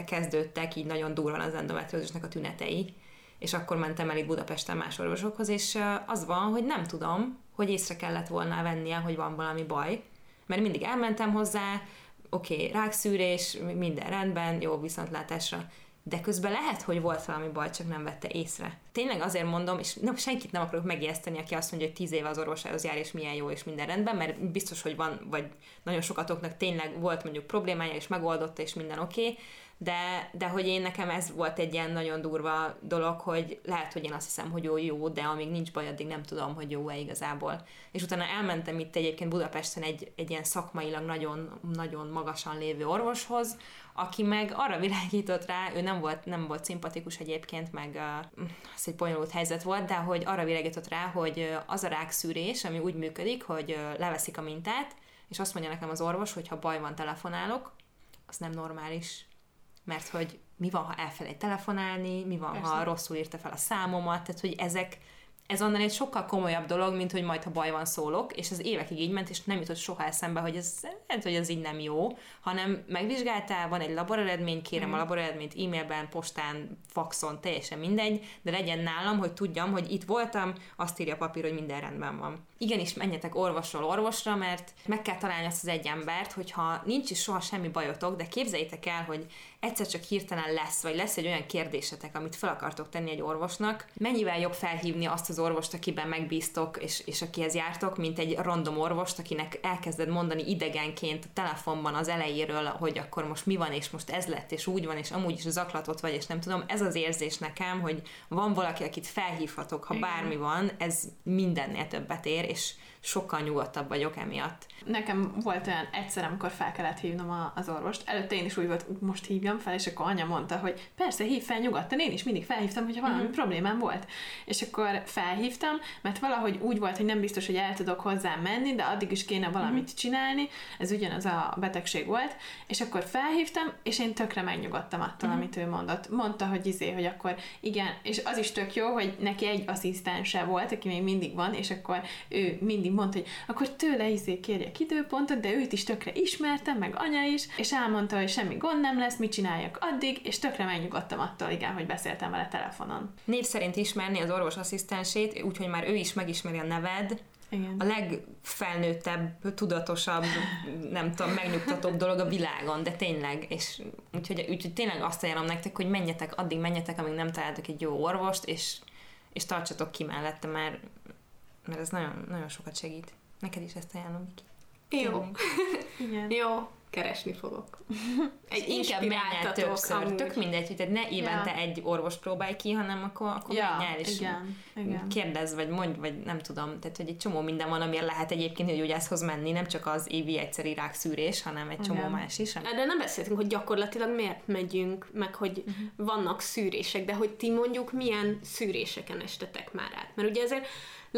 kezdődtek így nagyon durvan az endometriózisnak a tünetei, és akkor mentem el itt Budapesten más orvosokhoz, és az van, hogy nem tudom, hogy észre kellett volna vennie, hogy van valami baj, mert mindig elmentem hozzá, oké, okay, rákszűrés, minden rendben, jó viszontlátásra, de közben lehet, hogy volt valami baj, csak nem vette észre. Tényleg azért mondom, és nem, senkit nem akarok megijeszteni, aki azt mondja, hogy tíz éve az orvosához jár, és milyen jó, és minden rendben, mert biztos, hogy van, vagy nagyon sokatoknak tényleg volt mondjuk problémája, és megoldotta, és minden oké, okay, de, de hogy én nekem ez volt egy ilyen nagyon durva dolog, hogy lehet, hogy én azt hiszem, hogy jó, jó, de amíg nincs baj, addig nem tudom, hogy jó-e igazából. És utána elmentem itt egyébként Budapesten egy, egy ilyen szakmailag nagyon, nagyon magasan lévő orvoshoz, aki meg arra világított rá, ő nem volt, nem volt szimpatikus egyébként, meg uh, az egy bonyolult helyzet volt, de hogy arra világított rá, hogy az a rákszűrés, ami úgy működik, hogy leveszik a mintát, és azt mondja nekem az orvos, hogy ha baj van, telefonálok, az nem normális mert hogy mi van, ha elfelejt telefonálni, mi van, Persze. ha rosszul írta fel a számomat, tehát hogy ezek, ez onnan egy sokkal komolyabb dolog, mint hogy majd, ha baj van, szólok, és az évekig így ment, és nem jutott soha eszembe, hogy ez, lehet, hogy ez így nem jó, hanem megvizsgáltál, van egy laboreredmény, kérem mm. a mhm. laboreredményt e-mailben, postán, faxon, teljesen mindegy, de legyen nálam, hogy tudjam, hogy itt voltam, azt írja a papír, hogy minden rendben van. Igenis, menjetek orvosról orvosra, mert meg kell találni azt az egy embert, hogyha nincs is soha semmi bajotok, de képzeljétek el, hogy egyszer csak hirtelen lesz, vagy lesz egy olyan kérdésetek, amit fel akartok tenni egy orvosnak, mennyivel jobb felhívni azt az orvost, akiben megbíztok, és, és akihez jártok, mint egy random orvost, akinek elkezded mondani idegenként a telefonban az elejéről, hogy akkor most mi van, és most ez lett, és úgy van, és amúgy is zaklatott vagy, és nem tudom, ez az érzés nekem, hogy van valaki, akit felhívhatok, ha bármi van, ez mindennél többet ér, és sokkal nyugodtabb vagyok emiatt. Nekem volt olyan egyszer, amikor fel kellett hívnom a, az orvost. Előtte én is úgy volt, most hívjam fel, és akkor anya mondta, hogy persze, hív fel nyugodtan, én is mindig felhívtam, hogyha valami mm-hmm. problémám volt. És akkor felhívtam, mert valahogy úgy volt, hogy nem biztos, hogy el tudok hozzá menni, de addig is kéne valamit mm-hmm. csinálni, ez ugyanaz a betegség volt, és akkor felhívtam, és én tökre megnyugodtam attól, mm-hmm. amit ő mondott. Mondta, hogy izé, hogy akkor igen, és az is tök jó, hogy neki egy asszisztense volt, aki még mindig van, és akkor ő mindig mondta, hogy akkor tőle izé kérjek időpontot, de őt is tökre ismertem, meg anya is, és elmondta, hogy semmi gond nem lesz, mit csináljak addig, és tökre megnyugodtam attól, igen, hogy beszéltem vele telefonon. Név szerint ismerni az orvos asszisztensét, úgyhogy már ő is megismeri a neved, igen. a legfelnőttebb, tudatosabb, nem tudom, megnyugtatóbb dolog a világon, de tényleg, és úgyhogy, úgyhogy tényleg azt ajánlom nektek, hogy menjetek, addig menjetek, amíg nem találtok egy jó orvost, és, és tartsatok ki mellette, mert mert ez nagyon, nagyon sokat segít. Neked is ezt ajánlom, Viki. Jó. Igen. Jó, keresni fogok. Egy Inkább menj többször. Amúgy. Tök mindegy, hogy ne évente ja. egy orvos próbálj ki, hanem akkor, akkor ja, menj el, és igen, igen. kérdezz, vagy mondj, vagy nem tudom. Tehát, hogy egy csomó minden van, amiért lehet egyébként hogy gyógyászhoz menni, nem csak az évi egyszeri rákszűrés, hanem egy csomó igen. más is. De nem beszéltünk, hogy gyakorlatilag miért megyünk, meg hogy uh-huh. vannak szűrések, de hogy ti mondjuk milyen szűréseken estetek már át. Mert ugye ezért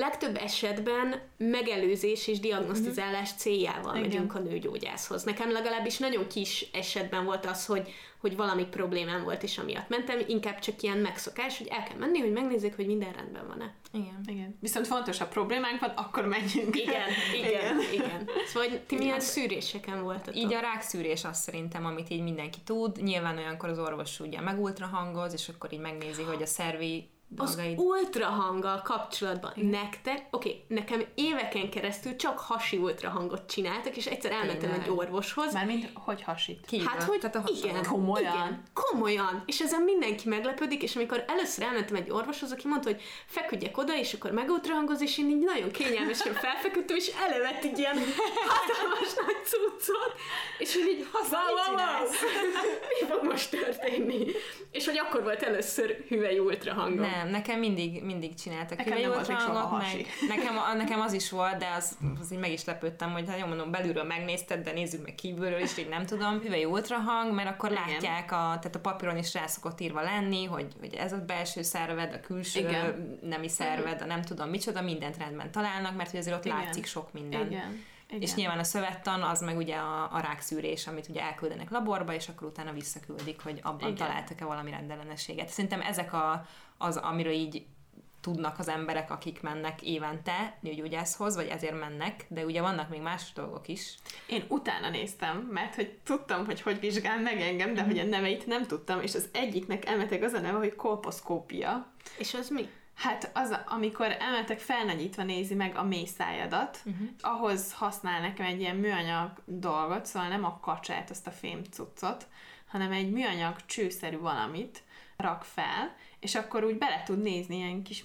legtöbb esetben megelőzés és diagnosztizálás céljával Igen. megyünk a nőgyógyászhoz. Nekem legalábbis nagyon kis esetben volt az, hogy, hogy valami problémám volt, és amiatt mentem, inkább csak ilyen megszokás, hogy el kell menni, hogy megnézzük, hogy minden rendben van-e. Igen. igen. Viszont fontos, a problémánk van, akkor menjünk. Igen, igen, igen. igen. Szóval ti milyen szűréseken voltatok? Így a rákszűrés azt szerintem, amit így mindenki tud. Nyilván olyankor az orvos ugye megultrahangoz, és akkor így megnézi, hogy a szervi dolgaid. Az ultrahanggal kapcsolatban mm. nektek, oké, okay, nekem éveken keresztül csak hasi ultrahangot csináltak, és egyszer elmentem egy orvoshoz. Mármint, hogy hasit? Kívül. Hát, hogy Tehát a igen, komolyan. igen, komolyan. És ezen mindenki meglepődik, és amikor először elmentem egy orvoshoz, aki mondta, hogy feküdjek oda, és akkor megultrahangoz, és én így nagyon kényelmesen felfeküdtem, és elevett egy ilyen hatalmas nagy cuccot, és hogy így, mi fog most történni? És hogy akkor volt először hüvely ultrahangom. Nem, Nem, nekem mindig, mindig csináltak Nekem soha ultrahangok, hasi. meg nekem, a- nekem az is volt, de az, az így meg is lepődtem, hogy jó mondom, belülről megnézted, de nézzük meg kívülről is, így nem tudom, hüvely ultrahang, mert akkor Igen. látják, a, tehát a papíron is rá szokott írva lenni, hogy, hogy ez a belső szerved, a külső Igen. nemi szerved, a nem tudom micsoda, mindent rendben találnak, mert hogy azért ott Igen. látszik sok minden. Igen. Igen. És nyilván a szövettan az meg ugye a, a rákszűrés, amit ugye elküldenek laborba, és akkor utána visszaküldik, hogy abban. Igen. találtak-e valami rendellenességet. Szerintem ezek a, az, amiről így tudnak az emberek, akik mennek évente nőgyógyászhoz, vagy ezért mennek, de ugye vannak még más dolgok is. Én utána néztem, mert hogy tudtam, hogy hogy vizsgál meg engem, de hogy a neveit nem tudtam, és az egyiknek elmetek az a neve, hogy kolposzkópia. És az mi? Hát az, amikor elmetek felnagyítva nézi meg a mély szájadat, uh-huh. ahhoz használ nekem egy ilyen műanyag dolgot, szóval nem a kacsát, azt a fém cuccot, hanem egy műanyag csőszerű valamit rak fel, és akkor úgy bele tud nézni ilyen kis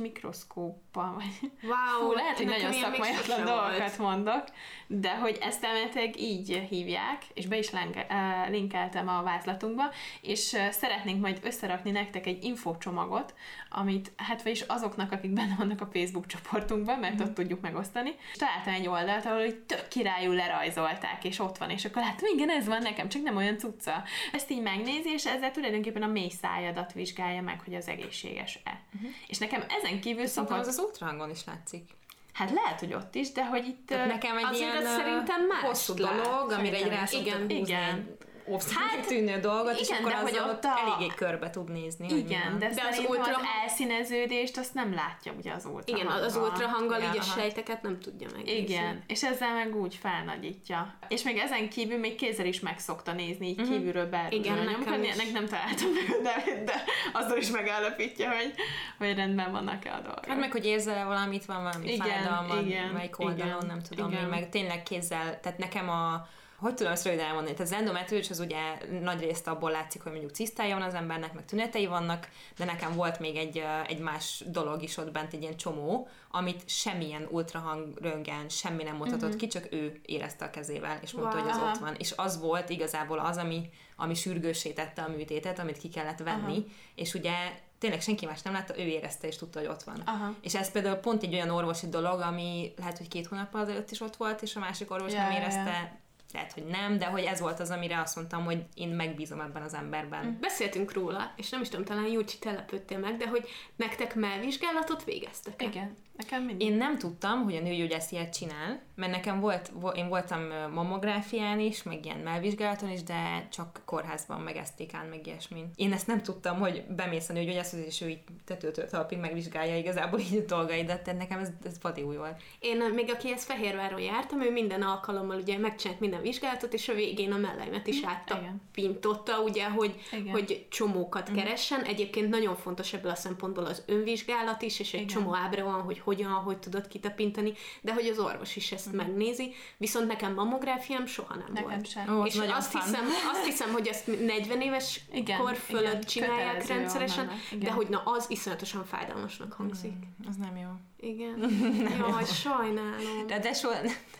mikroszkóppal, vagy Wow, Fú, lehet, hogy nagyon szakmaiatlan dolgokat mondok, de hogy ezt elméletileg így hívják, és be is lenke- linkeltem a vázlatunkba, és szeretnénk majd összerakni nektek egy infócsomagot, amit, hát vagyis azoknak, akik benne vannak a Facebook csoportunkban, mert ott tudjuk megosztani. És találtam egy oldalt, ahol így tök királyul lerajzolták, és ott van, és akkor látom, igen, ez van nekem, csak nem olyan cucca. Ezt így megnézi, és ezzel tulajdonképpen a mély szájadat vizsgálja meg, hogy az egészséges-e. Uh-huh. És nekem ezen kívül szokott... az az ultrahangon is látszik. Hát lehet, hogy ott is, de hogy itt... Tehát nekem egy azért ilyen szerintem más hosszú lát, dolog, amire egy szerintem. rá Igen, igen. Egy obsztának tűnő dolgot, és igen, akkor de hogy ott a- eléggé körbe tud nézni. Igen, de, De de az ultra- az elszíneződést azt nem látja ugye az ultrahanggal. Igen, az ultrahanggal Ja, így a sejteket nem tudja meg. Igen, és ezzel meg úgy felnagyítja. És még ezen kívül még kézzel is meg szokta nézni, így kívülről belülről. Igen, nekem. Ennek nem találtam meg nevét, de azzal is megállapítja, hogy, hogy rendben vannak-e a dolgok. Hát meg, hogy érzel valamit, van valami Igen, fájdalmad, igen, melyik oldalon, igen, nem tudom igen. mi, meg tényleg kézzel, tehát nekem a hogy tudom ezt röviden elmondani? Tehát az endometriózis az ugye nagy részt abból látszik, hogy mondjuk cisztája van az embernek, meg tünetei vannak, de nekem volt még egy, egy más dolog is ott bent, egy ilyen csomó, amit semmilyen ultrahang röntgen, semmi nem mutatott uh-huh. ki, csak ő érezte a kezével, és mondta, hogy az Wow. ott van. És az volt igazából az, ami, ami sürgősítette a műtétet, amit ki kellett venni, Aha. és ugye tényleg senki más nem látta, ő érezte és tudta, hogy ott van. Aha. És ez például pont egy olyan orvosi dolog, ami lehet, hogy két hónappal azelőtt is ott volt, és a másik orvos Ja, nem érezte, ja. Lehet, hogy nem, de hogy ez volt az, amire azt mondtam, hogy én megbízom ebben az emberben. Beszéltünk róla, és nem is tudom, talán Júcsi telepődtél meg, de hogy nektek melvizsgálatot végeztek Igen, nekem mindig. Én nem tudtam, hogy a nőgyógyász ilyet csinál, mert nekem volt, vo- én voltam mammográfián is, meg ilyen melvizsgálaton is, de csak kórházban, meg esztékán, meg ilyesmin. Én ezt nem tudtam, hogy bemész a nőgyógyászhoz, és ő így tetőtől talpig megvizsgálja igazából így a dolgaidat, tehát nekem ez, ez vadi új volt. Én még akihez Fehérváron jártam, ő minden alkalommal ugye megcsinált minden vizsgálatot, és a végén a melleimet is áttapintotta, ugye, hogy, Igen. hogy csomókat keressen. Egyébként nagyon fontos ebből a szempontból az önvizsgálat is, és egy Igen. csomó ábra van, hogy hogyan, hogy tudod kitapintani, de hogy az orvos is ezt megnézi, viszont nekem mammográfiám soha nem Nekem volt. sem. Ó, az és azt fun. hiszem, azt hiszem, hogy ezt 40 éves Igen, kor fölött igen, csinálják rendszeresen, de hogy na az iszonyatosan fájdalmasnak hangzik. Az nem jó. Igen. Jaj, sajnálom. De, de so,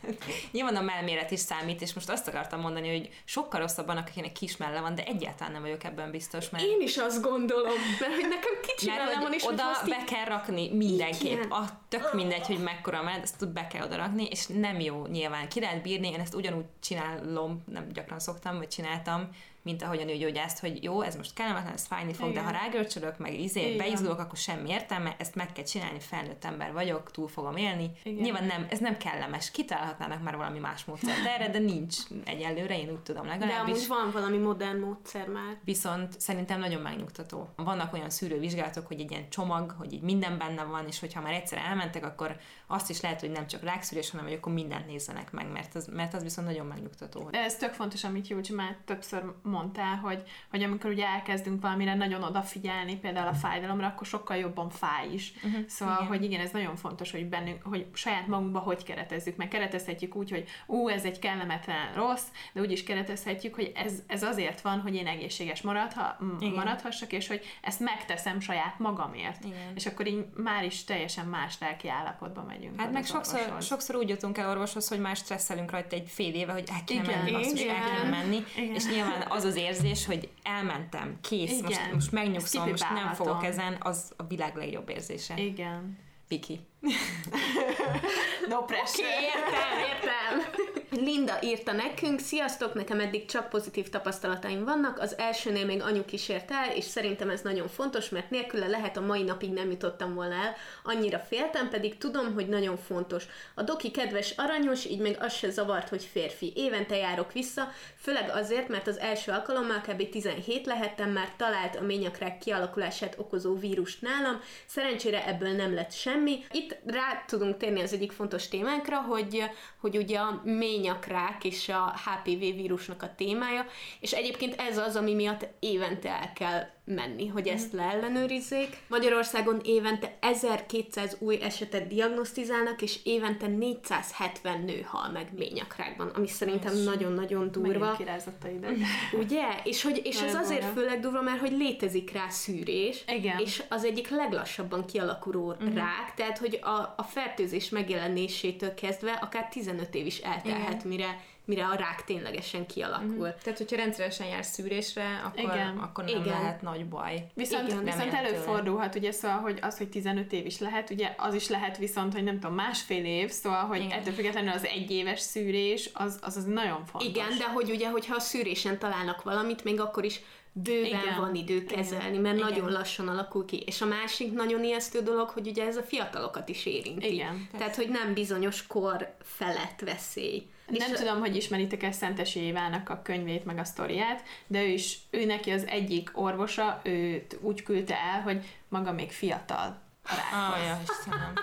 nyilván a melméret is számít, és most azt akartam mondani, hogy sokkal rosszabb annak, akinek kis melle van, de egyáltalán nem vagyok ebben biztos, mert Én is azt gondolom, mert hogy nekem kicsi mert mellem van, és oda azt be így- kell rakni mindenképp. Igen. A, tök mindegy, hogy mekkora mellett, ezt be kell oda rakni, és nem jó nyilván. Ki lehet bírni, én ezt ugyanúgy csinálom, nem gyakran szoktam, vagy csináltam, mint ahogy a nőgyógyászt, hogy jó, ez most kellemetlen, ez fájni fog, Igen. de ha rágörcsölök, meg izé, Igen. beizgulok, akkor semmi értelme, ezt meg kell csinálni, felnőtt ember vagyok, túl fogom élni. Igen. Nyilván nem, ez nem kellemes. Kitalálhatnának már valami más módszert erre, de nincs egyelőre, én úgy tudom De legalábbis. amúgy van valami modern módszer már. Viszont szerintem nagyon megnyugtató. Vannak olyan szűrővizsgálatok, hogy egy ilyen csomag, hogy így minden benne van, és hogyha már egyszer elmentek, akkor azt is lehet, hogy nem csak rákszűrés, hanem hogy akkor mindent nézzenek meg, mert az, mert az viszont nagyon megnyugtató. De ez tök fontos, amit Júcsi már többször mondtál, hogy, hogy amikor ugye elkezdünk valamire nagyon odafigyelni, például a fájdalomra, akkor sokkal jobban fáj is. Uh-huh, szóval, igen. hogy igen, ez nagyon fontos, hogy bennünk, hogy saját magunkba hogy keretezzük, meg keretezhetjük úgy, hogy ú, ez egy kellemetlen rossz, de úgy is keretezhetjük, hogy ez, ez azért van, hogy én egészséges maradha, Igen. maradhassak, és hogy ezt megteszem saját magamért. Igen. És akkor így már is teljesen más lelki állapotba megyünk. Hát meg sokszor, orvoshoz. sokszor úgy jutunk el orvoshoz, hogy már stresszelünk rajta egy fél éve, hogy el kéne Igen, menni, basszus, el kéne menni, Igen. és nyilván az az érzés, hogy elmentem, kész, Igen. most, most megnyugszom, most nem fogok ezen, az a világ legjobb érzése. Igen. Piki. No pressure. Értem, értem. Linda írta nekünk, sziasztok, nekem eddig csak pozitív tapasztalataim vannak, az elsőnél még anyu kísért el, és szerintem ez nagyon fontos, mert nélküle lehet a mai napig nem jutottam volna el, annyira féltem, pedig tudom, hogy nagyon fontos. A doki kedves, aranyos, így még az se zavart, hogy férfi. Évente járok vissza, főleg azért, mert az első alkalommal kb. 17 lehettem, már talált a ményakrák kialakulását okozó vírust nálam, szerencsére ebből nem lett semmi. Itt rá tudunk térni az egyik fontos témánkra, hogy, hogy ugye a ményakrák és a HPV vírusnak a témája, és egyébként ez az, ami miatt évente el kell menni, hogy ezt leellenőrizzék. Magyarországon évente 1200 új esetet diagnosztizálnak, és évente 470 nő hal meg ményakrákban, ami szerintem nagyon-nagyon durva. Kirázott a ideg. Ugye? És, hogy, és ez azért főleg durva, mert hogy létezik rá szűrés, Igen. és az egyik leglassabban kialakuló uh-huh. rák, tehát hogy a, a fertőzés megjelenésétől kezdve akár 15 év is eltelhet, mire, mire a rák ténylegesen kialakul. Uh-huh. Tehát, hogyha rendszeresen jársz szűrésre, akkor, Igen. akkor nem Igen. lehet nagy baj. Viszont, Igen, viszont előfordulhat, ugye szóval, hogy az, hogy 15 év is lehet, ugye az is lehet viszont, hogy nem tudom, másfél év, szóval, hogy Igen. ettől függetlenül az egyéves szűrés, az, az, az nagyon fontos. Igen, de hogy ugye, hogyha a szűrésen találnak valamit, még akkor is bőven Igen. Igen. van idő kezelni, mert Igen. nagyon lassan alakul ki. És a másik nagyon ijesztő dolog, hogy ugye ez a fiatalokat is érinti. Igen. Tehát, hogy nem bizonyos kor felett veszély. Nem és tudom, hogy ismeritek-e Szentesi Évának a könyvét, meg a sztoriát, de ő is, ő neki az egyik orvosa, őt úgy küldte el, hogy maga még fiatal. a rák. Ah, ja, Istenem.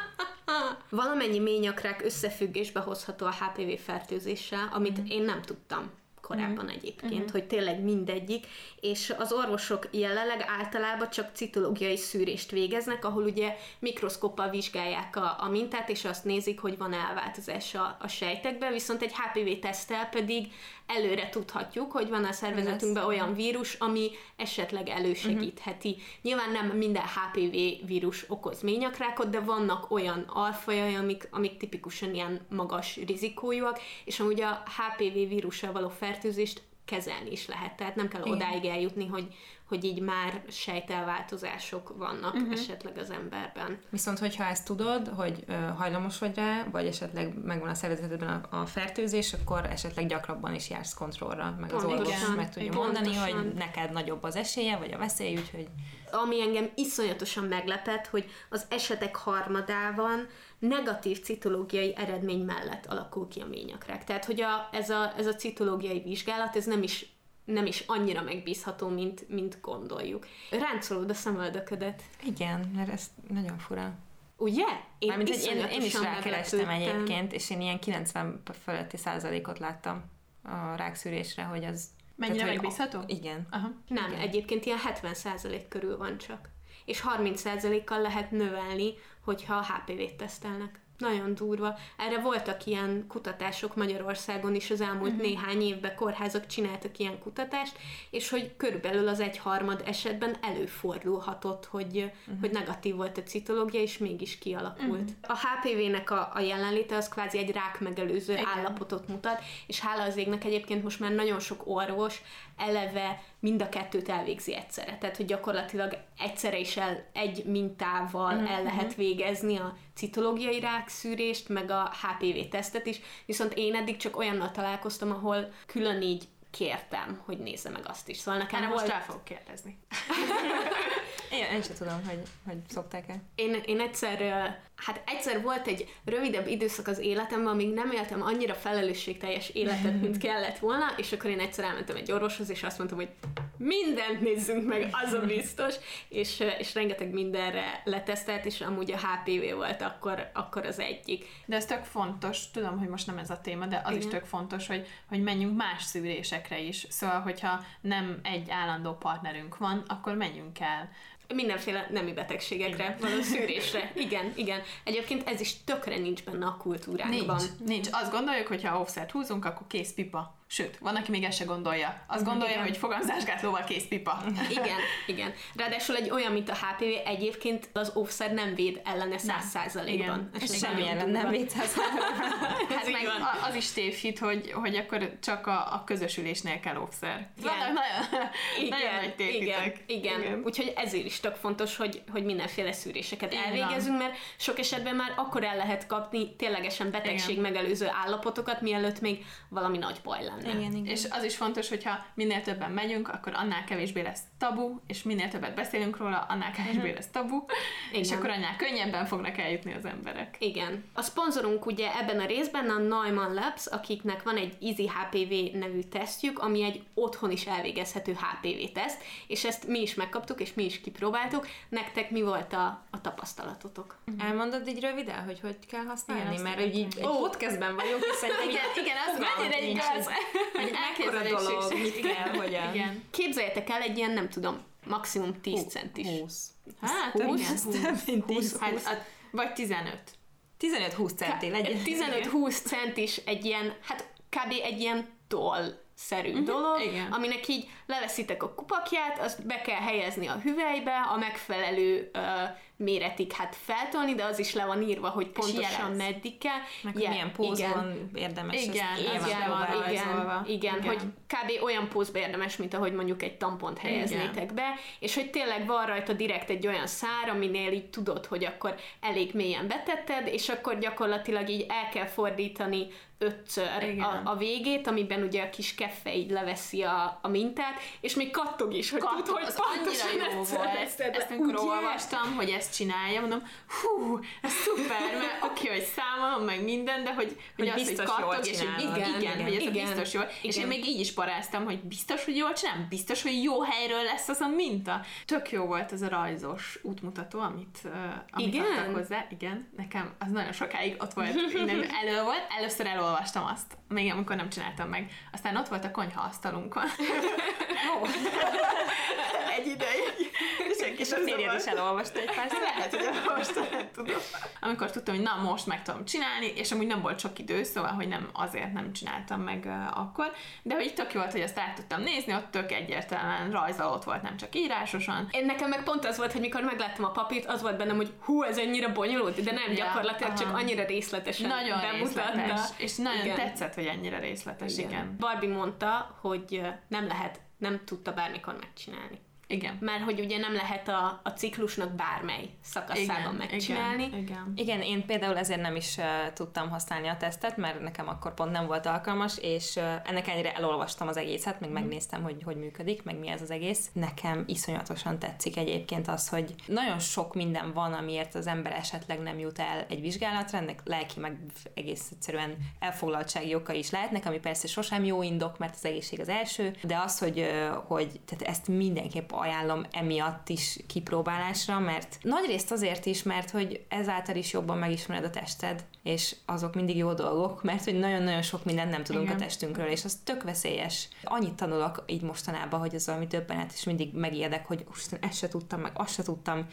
Valamennyi ményakrák összefüggésbe hozható a HPV fertőzéssel, amit Mhm. én nem tudtam korábban egyébként, hogy tényleg mindegyik, és az orvosok jelenleg általában csak citológiai szűrést végeznek, ahol ugye mikroszkoppal vizsgálják a, a mintát, és azt nézik, hogy van elváltozás a, a sejtekben, viszont egy HPV tesztel pedig előre tudhatjuk, hogy van a szervezetünkben olyan vírus, ami esetleg elősegítheti. Uh-huh. Nyilván nem minden HPV vírus okoz ményakrákot, de vannak olyan alfajai, amik, amik tipikusan ilyen magas rizikójúak, és amúgy a HPV vírussal való fertőzést kezelni is lehet. Tehát nem kell Igen. odáig eljutni, hogy, hogy így már sejtelváltozások vannak uh-huh. esetleg az emberben. Viszont, hogyha ezt tudod, hogy ö, hajlamos vagy rá, vagy esetleg megvan a szervezetedben a, a fertőzés, akkor esetleg gyakrabban is jársz kontrollra, meg az Pontosan. orvos meg tudja Igen. mondani, Pontosan. hogy neked nagyobb az esélye, vagy a veszély, úgyhogy ami engem iszonyatosan meglepett, hogy az esetek harmadában negatív citológiai eredmény mellett alakul ki a ményakrák. Tehát, hogy a, ez, a, ez a citológiai vizsgálat, ez nem is nem is annyira megbízható, mint, mint gondoljuk. Ráncolod a szemöldöködet. igen, mert ez nagyon fura. Ugye? Én Mármint, hogy én, én is rákerestem egyébként, és én ilyen 90 feletti százalékot láttam a rákszűrésre, hogy az... Mennyire tehát, hogy- megbízható? Igen. Aha. Nem, Igen. egyébként ilyen 70% körül van csak. És 30%-kal lehet növelni, hogyha a HPV-t tesztelnek. Nagyon durva. Erre voltak ilyen kutatások Magyarországon is az elmúlt uh-huh. néhány évben, kórházak csináltak ilyen kutatást, és hogy körülbelül az egyharmad esetben előfordulhatott, hogy, uh-huh. hogy negatív volt a citológia, és mégis kialakult. Uh-huh. A HPV-nek a, a jelenléte az kvázi egy rák megelőző Igen. állapotot mutat, és hála az égnek egyébként most már nagyon sok orvos eleve mind a kettőt elvégzi egyszerre. Tehát, hogy gyakorlatilag egyszerre is el, egy mintával Mhm, el lehet végezni a citológiai rákszűrést, meg a HPV tesztet is, viszont én eddig csak olyannal találkoztam, ahol külön így kértem, hogy nézze meg azt is. Szóval nekem Erre volt... most rá fogok kérdezni. Én, én sem tudom, hogy, hogy szokták-e. Én, én egyszer, hát egyszer volt egy rövidebb időszak az életemben, amíg nem éltem annyira felelősségteljes életet, mint kellett volna, és akkor én egyszer elmentem egy orvoshoz, és azt mondtam, hogy mindent nézzünk meg, az a biztos, és, és rengeteg mindenre letesztelt, és amúgy a HPV volt akkor, akkor az egyik. De ez tök fontos, tudom, hogy most nem ez a téma, de az Igen. is tök fontos, hogy, hogy menjünk más szűrésekre is. Szóval, hogyha nem egy állandó partnerünk van, akkor menjünk el. Mindenféle nemi betegségekre, való szűrésre. Igen, igen. Egyébként ez is tökre nincs benne a kultúránkban. Nincs, nincs. Azt gondoljuk, hogy ha offset húzunk, akkor kész pipa. Sőt, van, aki még ezt se gondolja. Azt gondolja, Igen. hogy fogamzásgátlóval kész pipa. Igen, igen. Ráadásul egy olyan, mint a HPV, egyébként az offszer nem véd ellene száz százalékban. És nagyon semmi ellen nem védszáz. Hát így meg van. az is tévhit, hogy, hogy akkor csak a, a közösülésnél kell offszer. Igen. Vannak nagyon, Igen, nagyon nagy tévhitek. igen, igen, igen. Úgyhogy ezért is tök fontos, hogy, hogy mindenféle szűréseket elvégezünk, mert sok esetben már akkor el lehet kapni ténylegesen betegség Igen. megelőző állapotokat, mielőtt még valami nagy baj lenne. Igen, igen. És az is fontos, hogyha minél többen megyünk, akkor annál kevésbé lesz tabu, és minél többet beszélünk róla, annál kevésbé lesz tabu, és Igen. akkor annál könnyebben fognak eljutni az emberek. Igen. A szponzorunk ugye ebben a részben a Neumann Labs, akiknek van egy Easy HPV nevű tesztjük, ami egy otthon is elvégezhető HPV teszt, és ezt mi is megkaptuk, és mi is kipróbáltuk. Nektek mi volt a, a tapasztalatotok? Elmondod így röviden, hogy hogy kell használni? Igen, Mert hogy így egy Ó. podcastben vagyunk, és szerintem Igen, igen, az mennyire igaz, hogy Mekkora dolog, mit kell, hogyan. Igen. Képzeljétek el egy ilyen, nem tudom, maximum 10 centis. 20. Hát, Húsz, igen. ez több mint 10. Hát, a- vagy 15. 15-20 centi legyen. 15-20 centis egy ilyen, hát kb. egy ilyen toll szerű dolog, igen. aminek így leveszitek a kupakját, azt be kell helyezni a hüvelybe, a megfelelő ö, méretig hát feltolni, de az is le van írva, hogy pontosan meddig kell. Meg Je- milyen pózban érdemes Igen, ezt igen, igen, igen, igen, Igen. hogy kb. olyan pózba érdemes, mint ahogy mondjuk egy tampont helyeznétek be, és hogy tényleg van rajta direkt egy olyan szár, aminél így tudod, hogy akkor elég mélyen betetted, és akkor gyakorlatilag így el kell fordítani ötször Igen. a, a végét, amiben ugye a kis keffe így leveszi a, a mintát, és még kattog is, hogy tud, Kattog, hogy az pontosan annyira jó volt. Ezt amikor Ugye? olvastam, hogy ezt csinálja, mondom, hú, ez szuper, mert oké, hogy számolom, meg minden, de hogy, hogy, Hogy az, biztos hogy kattog, és hogy igen, Igen, igen, hogy ez igen, a biztos jól. És én még így is paráztam, hogy biztos, hogy jól csinálom, biztos, hogy jó helyről lesz az a minta. Tök jó volt ez a rajzos útmutató, amit, uh, amit Igen? adtak hozzá. Igen, nekem az nagyon sokáig ott volt, minden elő volt. Először elolvastam azt, még amikor nem csináltam meg. Aztán ott volt a konyha Egy ideig. Egy És a férjed is elolvasta egy pár lehet, hogy most nem tudom. Amikor tudtam, hogy na most meg tudom csinálni, és amúgy nem volt sok idő, szóval, hogy nem azért nem csináltam meg uh, akkor, de hogy tök jó volt, hogy azt át tudtam nézni, ott tök egyértelműen rajzolott volt, nem csak írásosan. Én nekem meg pont az volt, hogy mikor megláttam a papírt, az volt bennem, hogy hú, ez ennyire bonyolult, de nem, Ja, gyakorlatilag csak aha. annyira részletesen Nagyon bemutatta. részletes, és nagyon Igen. tetszett, hogy ennyire részletes, igen. igen. Barbie mondta, hogy nem lehet, nem tudta bármikor megcsinálni. Igen. Mert hogy ugye nem lehet a, a ciklusnak bármely szakaszában megcsinálni. Igen, igen. Igen, én például ezért nem is uh, tudtam használni a tesztet, mert nekem akkor pont nem volt alkalmas, és uh, ennek ennyire elolvastam az egészet, meg megnéztem, hogy hogy működik, meg mi ez az egész. Nekem iszonyatosan tetszik egyébként az, hogy nagyon sok minden van, amiért az ember esetleg nem jut el egy vizsgálatra, ennek lelki, meg egész egyszerűen elfoglaltsági oka is lehetnek, ami persze sosem jó indok, mert az egészség az első, de az, hogy, uh, hogy tehát ezt mindenképp ajánlom emiatt is kipróbálásra, mert nagyrészt azért is, mert hogy ezáltal is jobban megismered a tested, és azok mindig jó dolgok, mert hogy nagyon-nagyon sok mindent nem tudunk Igen. a testünkről, és az tök veszélyes. Annyit tanulok így mostanában, hogy az valami döbbenet, és mindig megijedek, hogy Úristen, ezt se tudtam, meg azt se tudtam,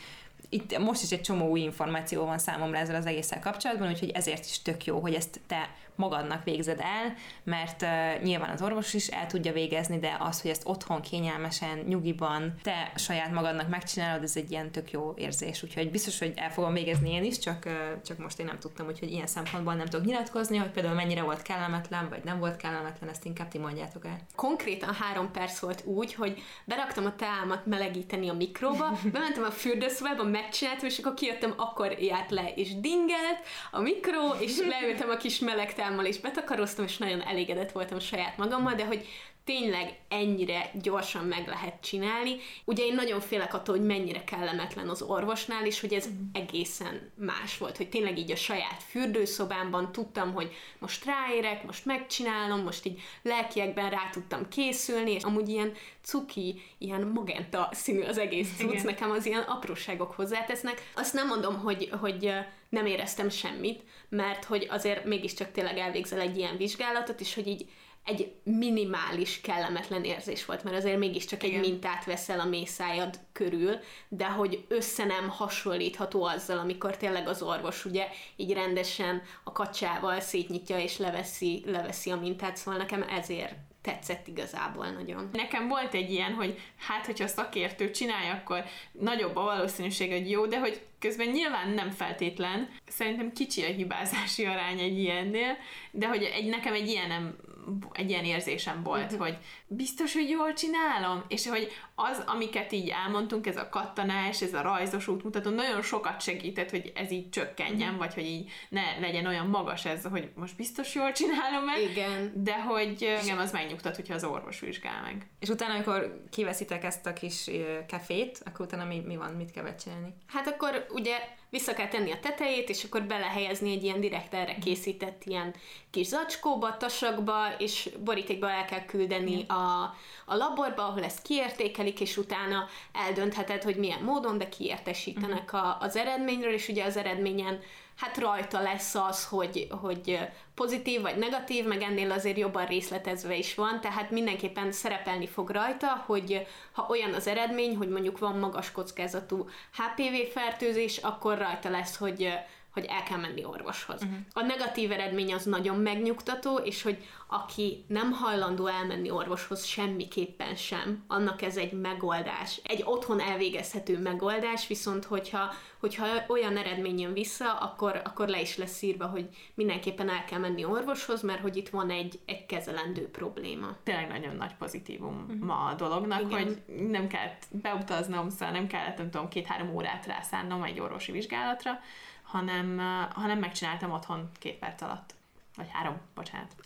itt most is egy csomó új információ van számomra ezzel az egésszel kapcsolatban, úgyhogy ezért is tök jó, hogy ezt te magadnak végzed el, mert uh, nyilván az orvos is el tudja végezni, de az, hogy ezt otthon kényelmesen, nyugiban, te saját magadnak megcsinálod, ez egy ilyen tök jó érzés. Úgyhogy biztos, hogy el fogom végezni én is, csak, uh, csak most én nem tudtam, úgyhogy ilyen szempontból nem tudok nyilatkozni, hogy például mennyire volt kellemetlen, vagy nem volt kellemetlen, ezt inkább ti mondjátok el. Konkrétan három perc volt úgy, hogy beraktam a teámat melegíteni a mikróba, bementem a fürdőszobába, megcsináltam, és akkor kijöttem, akkor járt le, és dingelt a mikró, és leültem a kis meleg teámmal, és betakaroztam, és nagyon elégedett voltam saját magammal, de hogy tényleg ennyire gyorsan meg lehet csinálni. Ugye én nagyon félek attól, hogy mennyire kellemetlen az orvosnál, és hogy ez egészen más volt, hogy tényleg így a saját fürdőszobámban tudtam, hogy most ráérek, most megcsinálom, most így lelkiekben rá tudtam készülni, és amúgy ilyen cuki, ilyen magenta színű az egész cucc, Igen. nekem az ilyen apróságok hozzátesznek. Azt nem mondom, hogy, hogy nem éreztem semmit, mert hogy azért mégiscsak tényleg elvégzel egy ilyen vizsgálatot, és hogy így egy minimális kellemetlen érzés volt, mert azért mégiscsak egy mintát veszel a mészájad körül, de hogy össze nem hasonlítható azzal, amikor tényleg az orvos ugye így rendesen a kacsával szétnyitja és leveszi, leveszi a mintát, szóval nekem ezért tetszett igazából nagyon. Nekem volt egy ilyen, hogy hát, hogyha a szakértő csinálja, akkor nagyobb a valószínűség, hogy jó, de hogy közben nyilván nem feltétlen. Szerintem kicsi a hibázási arány egy ilyennél, de hogy egy, nekem egy ilyen nem egy ilyen érzésem volt, uh-huh. hogy biztos, hogy jól csinálom, és hogy az, amiket így elmondtunk, ez a kattanás, ez a rajzos útmutató, nagyon sokat segített, hogy ez így csökkenjen, uh-huh. vagy hogy így ne legyen olyan magas ez, hogy most biztos jól csinálom meg, Igen. de hogy igen, az megnyugtat, hogyha az orvos vizsgál meg. És utána, amikor kiveszitek ezt a kis kefét, akkor utána mi, mi van, mit kell csinálni? Hát akkor ugye vissza kell tenni a tetejét, és akkor belehelyezni egy ilyen direkt erre készített ilyen kis zacskóba, tasakba, és borítékba el kell küldeni a, a laborba, ahol ezt kiértékelik, és utána eldöntheted, hogy milyen módon, de kiértesítenek a, az eredményről, és ugye az eredményen hát rajta lesz az, hogy, hogy pozitív vagy negatív, meg ennél azért jobban részletezve is van, tehát mindenképpen szerepelni fog rajta, hogy ha olyan az eredmény, hogy mondjuk van magas kockázatú HPV fertőzés, akkor rajta lesz, hogy hogy el kell menni orvoshoz. Uh-huh. A negatív eredmény az nagyon megnyugtató, és hogy aki nem hajlandó elmenni orvoshoz semmiképpen sem, annak ez egy megoldás. Egy otthon elvégezhető megoldás, viszont hogyha, hogyha olyan eredmény jön vissza, akkor, akkor le is lesz írva, hogy mindenképpen el kell menni orvoshoz, mert hogy itt van egy, egy kezelendő probléma. Tényleg nagyon nagy pozitívum uh-huh. ma a dolognak, Igen. hogy nem kellett beutaznom, szóval nem kellett, nem tudom, két-három órát rászánnom egy orvosi vizsgálatra, hanem, hanem megcsináltam otthon két perc alatt. Vagy három, bocsánat.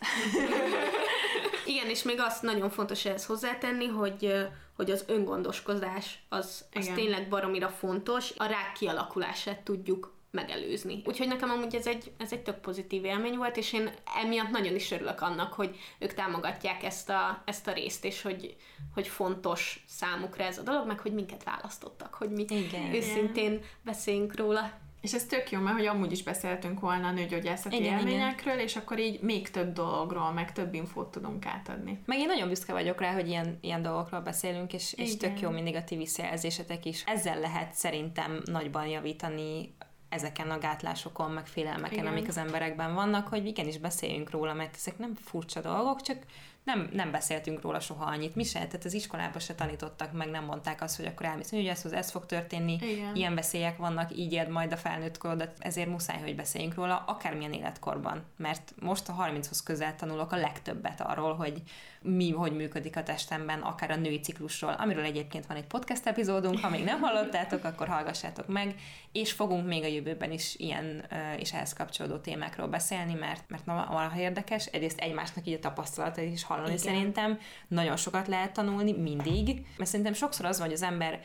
Igen, és még azt nagyon fontos ehhez hozzátenni, hogy, hogy az öngondoskozás az, az tényleg baromira fontos. A rák kialakulását tudjuk megelőzni. Úgyhogy nekem amúgy ez egy, ez egy tök pozitív élmény volt, és én emiatt nagyon is örülök annak, hogy ők támogatják ezt a, ezt a részt, és hogy, hogy fontos számukra ez a dolog, meg hogy minket választottak, hogy mi Igen. őszintén beszéljünk róla. És ez tök jó, mert hogy amúgy is beszéltünk volna a nőgyógyászati igen, élményekről, igen. és akkor így még több dologról, meg több infót tudunk átadni. Meg én nagyon büszke vagyok rá, hogy ilyen, ilyen dolgokról beszélünk, és, és tök jó mindig a ti visszajelzésetek is. Ezzel lehet szerintem nagyban javítani ezeken a gátlásokon, meg félelmeken, Igen. amik az emberekben vannak, hogy igenis beszéljünk róla, mert ezek nem furcsa dolgok, csak nem, nem beszéltünk róla soha annyit. Mi se, tehát az iskolában se tanítottak, meg nem mondták azt, hogy akkor elmész ez, ez fog történni, Igen. ilyen veszélyek vannak, így ér majd a felnőtt korodat, ezért muszáj, hogy beszéljünk róla, akármilyen életkorban. Mert most a 30-hoz közel tanulok a legtöbbet arról, hogy mi, hogy működik a testemben, akár a női ciklusról, amiről egyébként van egy podcast epizódunk, ha még nem hallottátok, akkor hallgassátok meg, és fogunk még a jövőben is ilyen és ehhez kapcsolódó témákról beszélni, mert, mert valaha érdekes, egyrészt egymásnak így a tapasztalatait is hallani Igen. szerintem, nagyon sokat lehet tanulni, mindig, mert szerintem sokszor az van, hogy az ember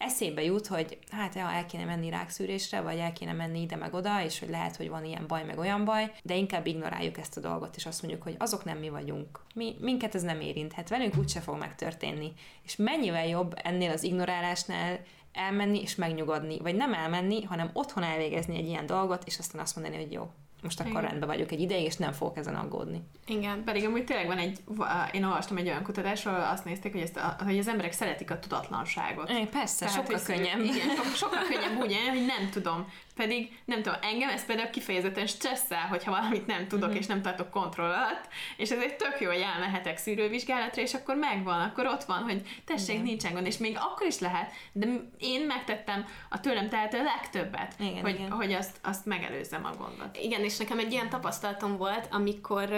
eszébe jut, hogy hát ja, el kéne menni rákszűrésre, vagy el kéne menni ide meg oda, és hogy lehet, hogy van ilyen baj, meg olyan baj, de inkább ignoráljuk ezt a dolgot, és azt mondjuk, hogy azok nem mi vagyunk. Mi, minket ez nem érinthet, velünk úgyse fog megtörténni. És mennyivel jobb ennél az ignorálásnál elmenni és megnyugodni, vagy nem elmenni, hanem otthon elvégezni egy ilyen dolgot, és aztán azt mondani, hogy jó, most akkor Igen. rendben vagyok egy ideig, és nem fogok ezen aggódni. Igen, pedig amúgy tényleg van egy, én olvastam egy olyan kutatásról, azt nézték, hogy, ezt a, hogy az emberek szeretik a tudatlanságot. É, persze, Tehát, sokkal könnyebb. Igen, sokkal, sokkal könnyebb úgy, hogy nem tudom pedig nem tudom, engem ez például kifejezetten stresszel, hogyha valamit nem tudok, uh-huh. és nem tartok kontroll alatt, és ez egy tök jó, hogy elmehetek szűrővizsgálatra, és akkor megvan, akkor ott van, hogy tessék, Igen. nincsen gond, és még akkor is lehet, de én megtettem a tőlem tehető a legtöbbet, Igen, hogy, Igen. hogy azt, azt megelőzzem a gondot. Igen, és nekem egy ilyen tapasztalatom volt, amikor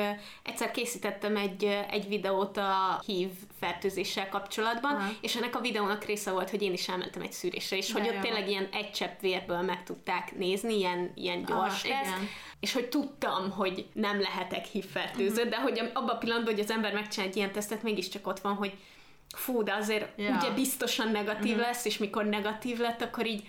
egyszer készítettem egy, egy videót a HIV fertőzéssel kapcsolatban, uh-huh. és ennek a videónak része volt, hogy én is elmentem egy szűrésre, és de hogy jó. ott tényleg ilyen egy csepp vérből meg tudták nézni, ilyen, ilyen gyors Aha, teszt, és hogy tudtam, hogy nem lehetek hívfertőző, uh-huh. de hogy abban a pillanatban, hogy az ember megcsinál egy ilyen tesztet, mégiscsak ott van, hogy fú, de azért ja. ugye biztosan negatív uh-huh. lesz, és mikor negatív lett, akkor így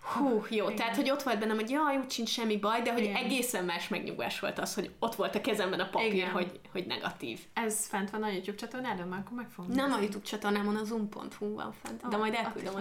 Hú, jó, Igen. tehát, hogy ott volt bennem, hogy jaj, úgy sincs semmi baj, de hogy Igen. egészen más megnyugvás volt az, hogy ott volt a kezemben a papír, hogy, hogy negatív. Ez fent van a YouTube csatornádon, már akkor meg fogom Nem a YouTube csatornámon, a zoom.hu van fent, de majd elküldöm a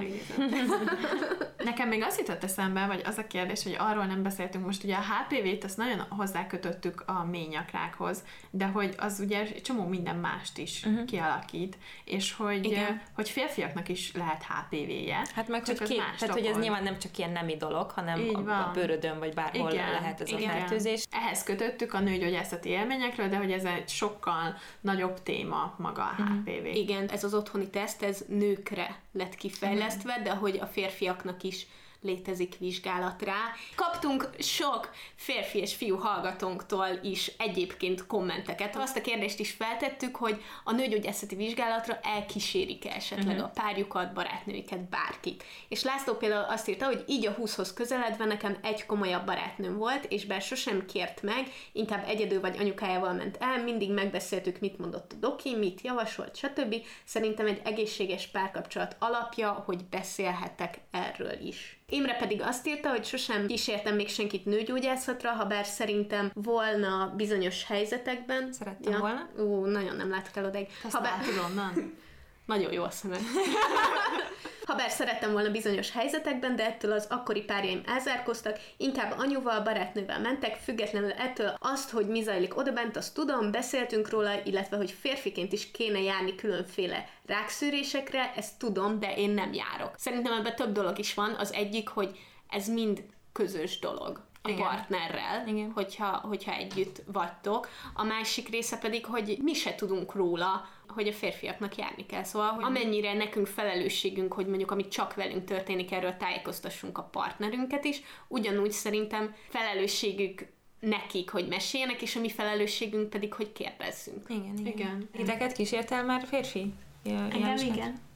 Nekem még azt jutott eszembe, vagy az a kérdés, hogy arról nem beszéltünk most, ugye a HPV-t azt nagyon hozzákötöttük a ményakrákhoz, de hogy az ugye csomó minden mást is uh-huh. kialakít, és hogy, Igen. hogy férfiaknak is lehet HPV-je. Hát meg csak hogy, két, tehát, hogy ez nyilván nem csak ilyen nemi dolog, hanem a, a bőrödön vagy bárhol igen, lehet ez igen. a fertőzés. Ehhez kötöttük a nőgyógyászati élményekről, de hogy ez egy sokkal nagyobb téma maga a HPV. Mhm. Igen, ez az otthoni teszt, ez nőkre lett kifejlesztve, de hogy a férfiaknak is létezik vizsgálat rá. Kaptunk sok férfi és fiú hallgatónktól is egyébként kommenteket. Azt a kérdést is feltettük, hogy a nőgyógyászati vizsgálatra elkísérik-e esetleg uh-huh. a párjukat, barátnőiket, bárkit. És László például azt írta, hogy így a 20-hoz közeledve nekem egy komolyabb barátnőm volt, és bár sosem kért meg, inkább egyedül vagy anyukájával ment el, mindig megbeszéltük, mit mondott a doki, mit javasolt, stb. Szerintem egy egészséges párkapcsolat alapja, hogy beszélhetek erről is. Imre pedig azt írta, hogy sosem kísértem még senkit nőgyógyászatra, ha bár szerintem volna bizonyos helyzetekben. Szerettem ja. volna? Ú, nagyon nem látok el odaig. ha bár... onnan? Nagyon jó a szemed. Habár szerettem volna bizonyos helyzetekben, de ettől az akkori párjaim elzárkoztak, inkább anyuval, barátnővel mentek, függetlenül ettől azt, hogy mi zajlik odabent, azt tudom, beszéltünk róla, illetve hogy férfiként is kéne járni különféle rákszűrésekre, ezt tudom, de én nem járok. Szerintem ebben több dolog is van. Az egyik, hogy ez mind közös dolog a Igen. partnerrel, Igen. Hogyha, hogyha együtt vagytok. A másik része pedig, hogy mi se tudunk róla, hogy a férfiaknak járni kell. Szóval, hogy amennyire nekünk felelősségünk, hogy mondjuk amit csak velünk történik, erről tájékoztassunk a partnerünket is, ugyanúgy szerintem felelősségük nekik, hogy meséljenek, és a mi felelősségünk pedig, hogy kérdezzünk. Igen, igen. igen. Titeket kísértel már férfi? Engem igen.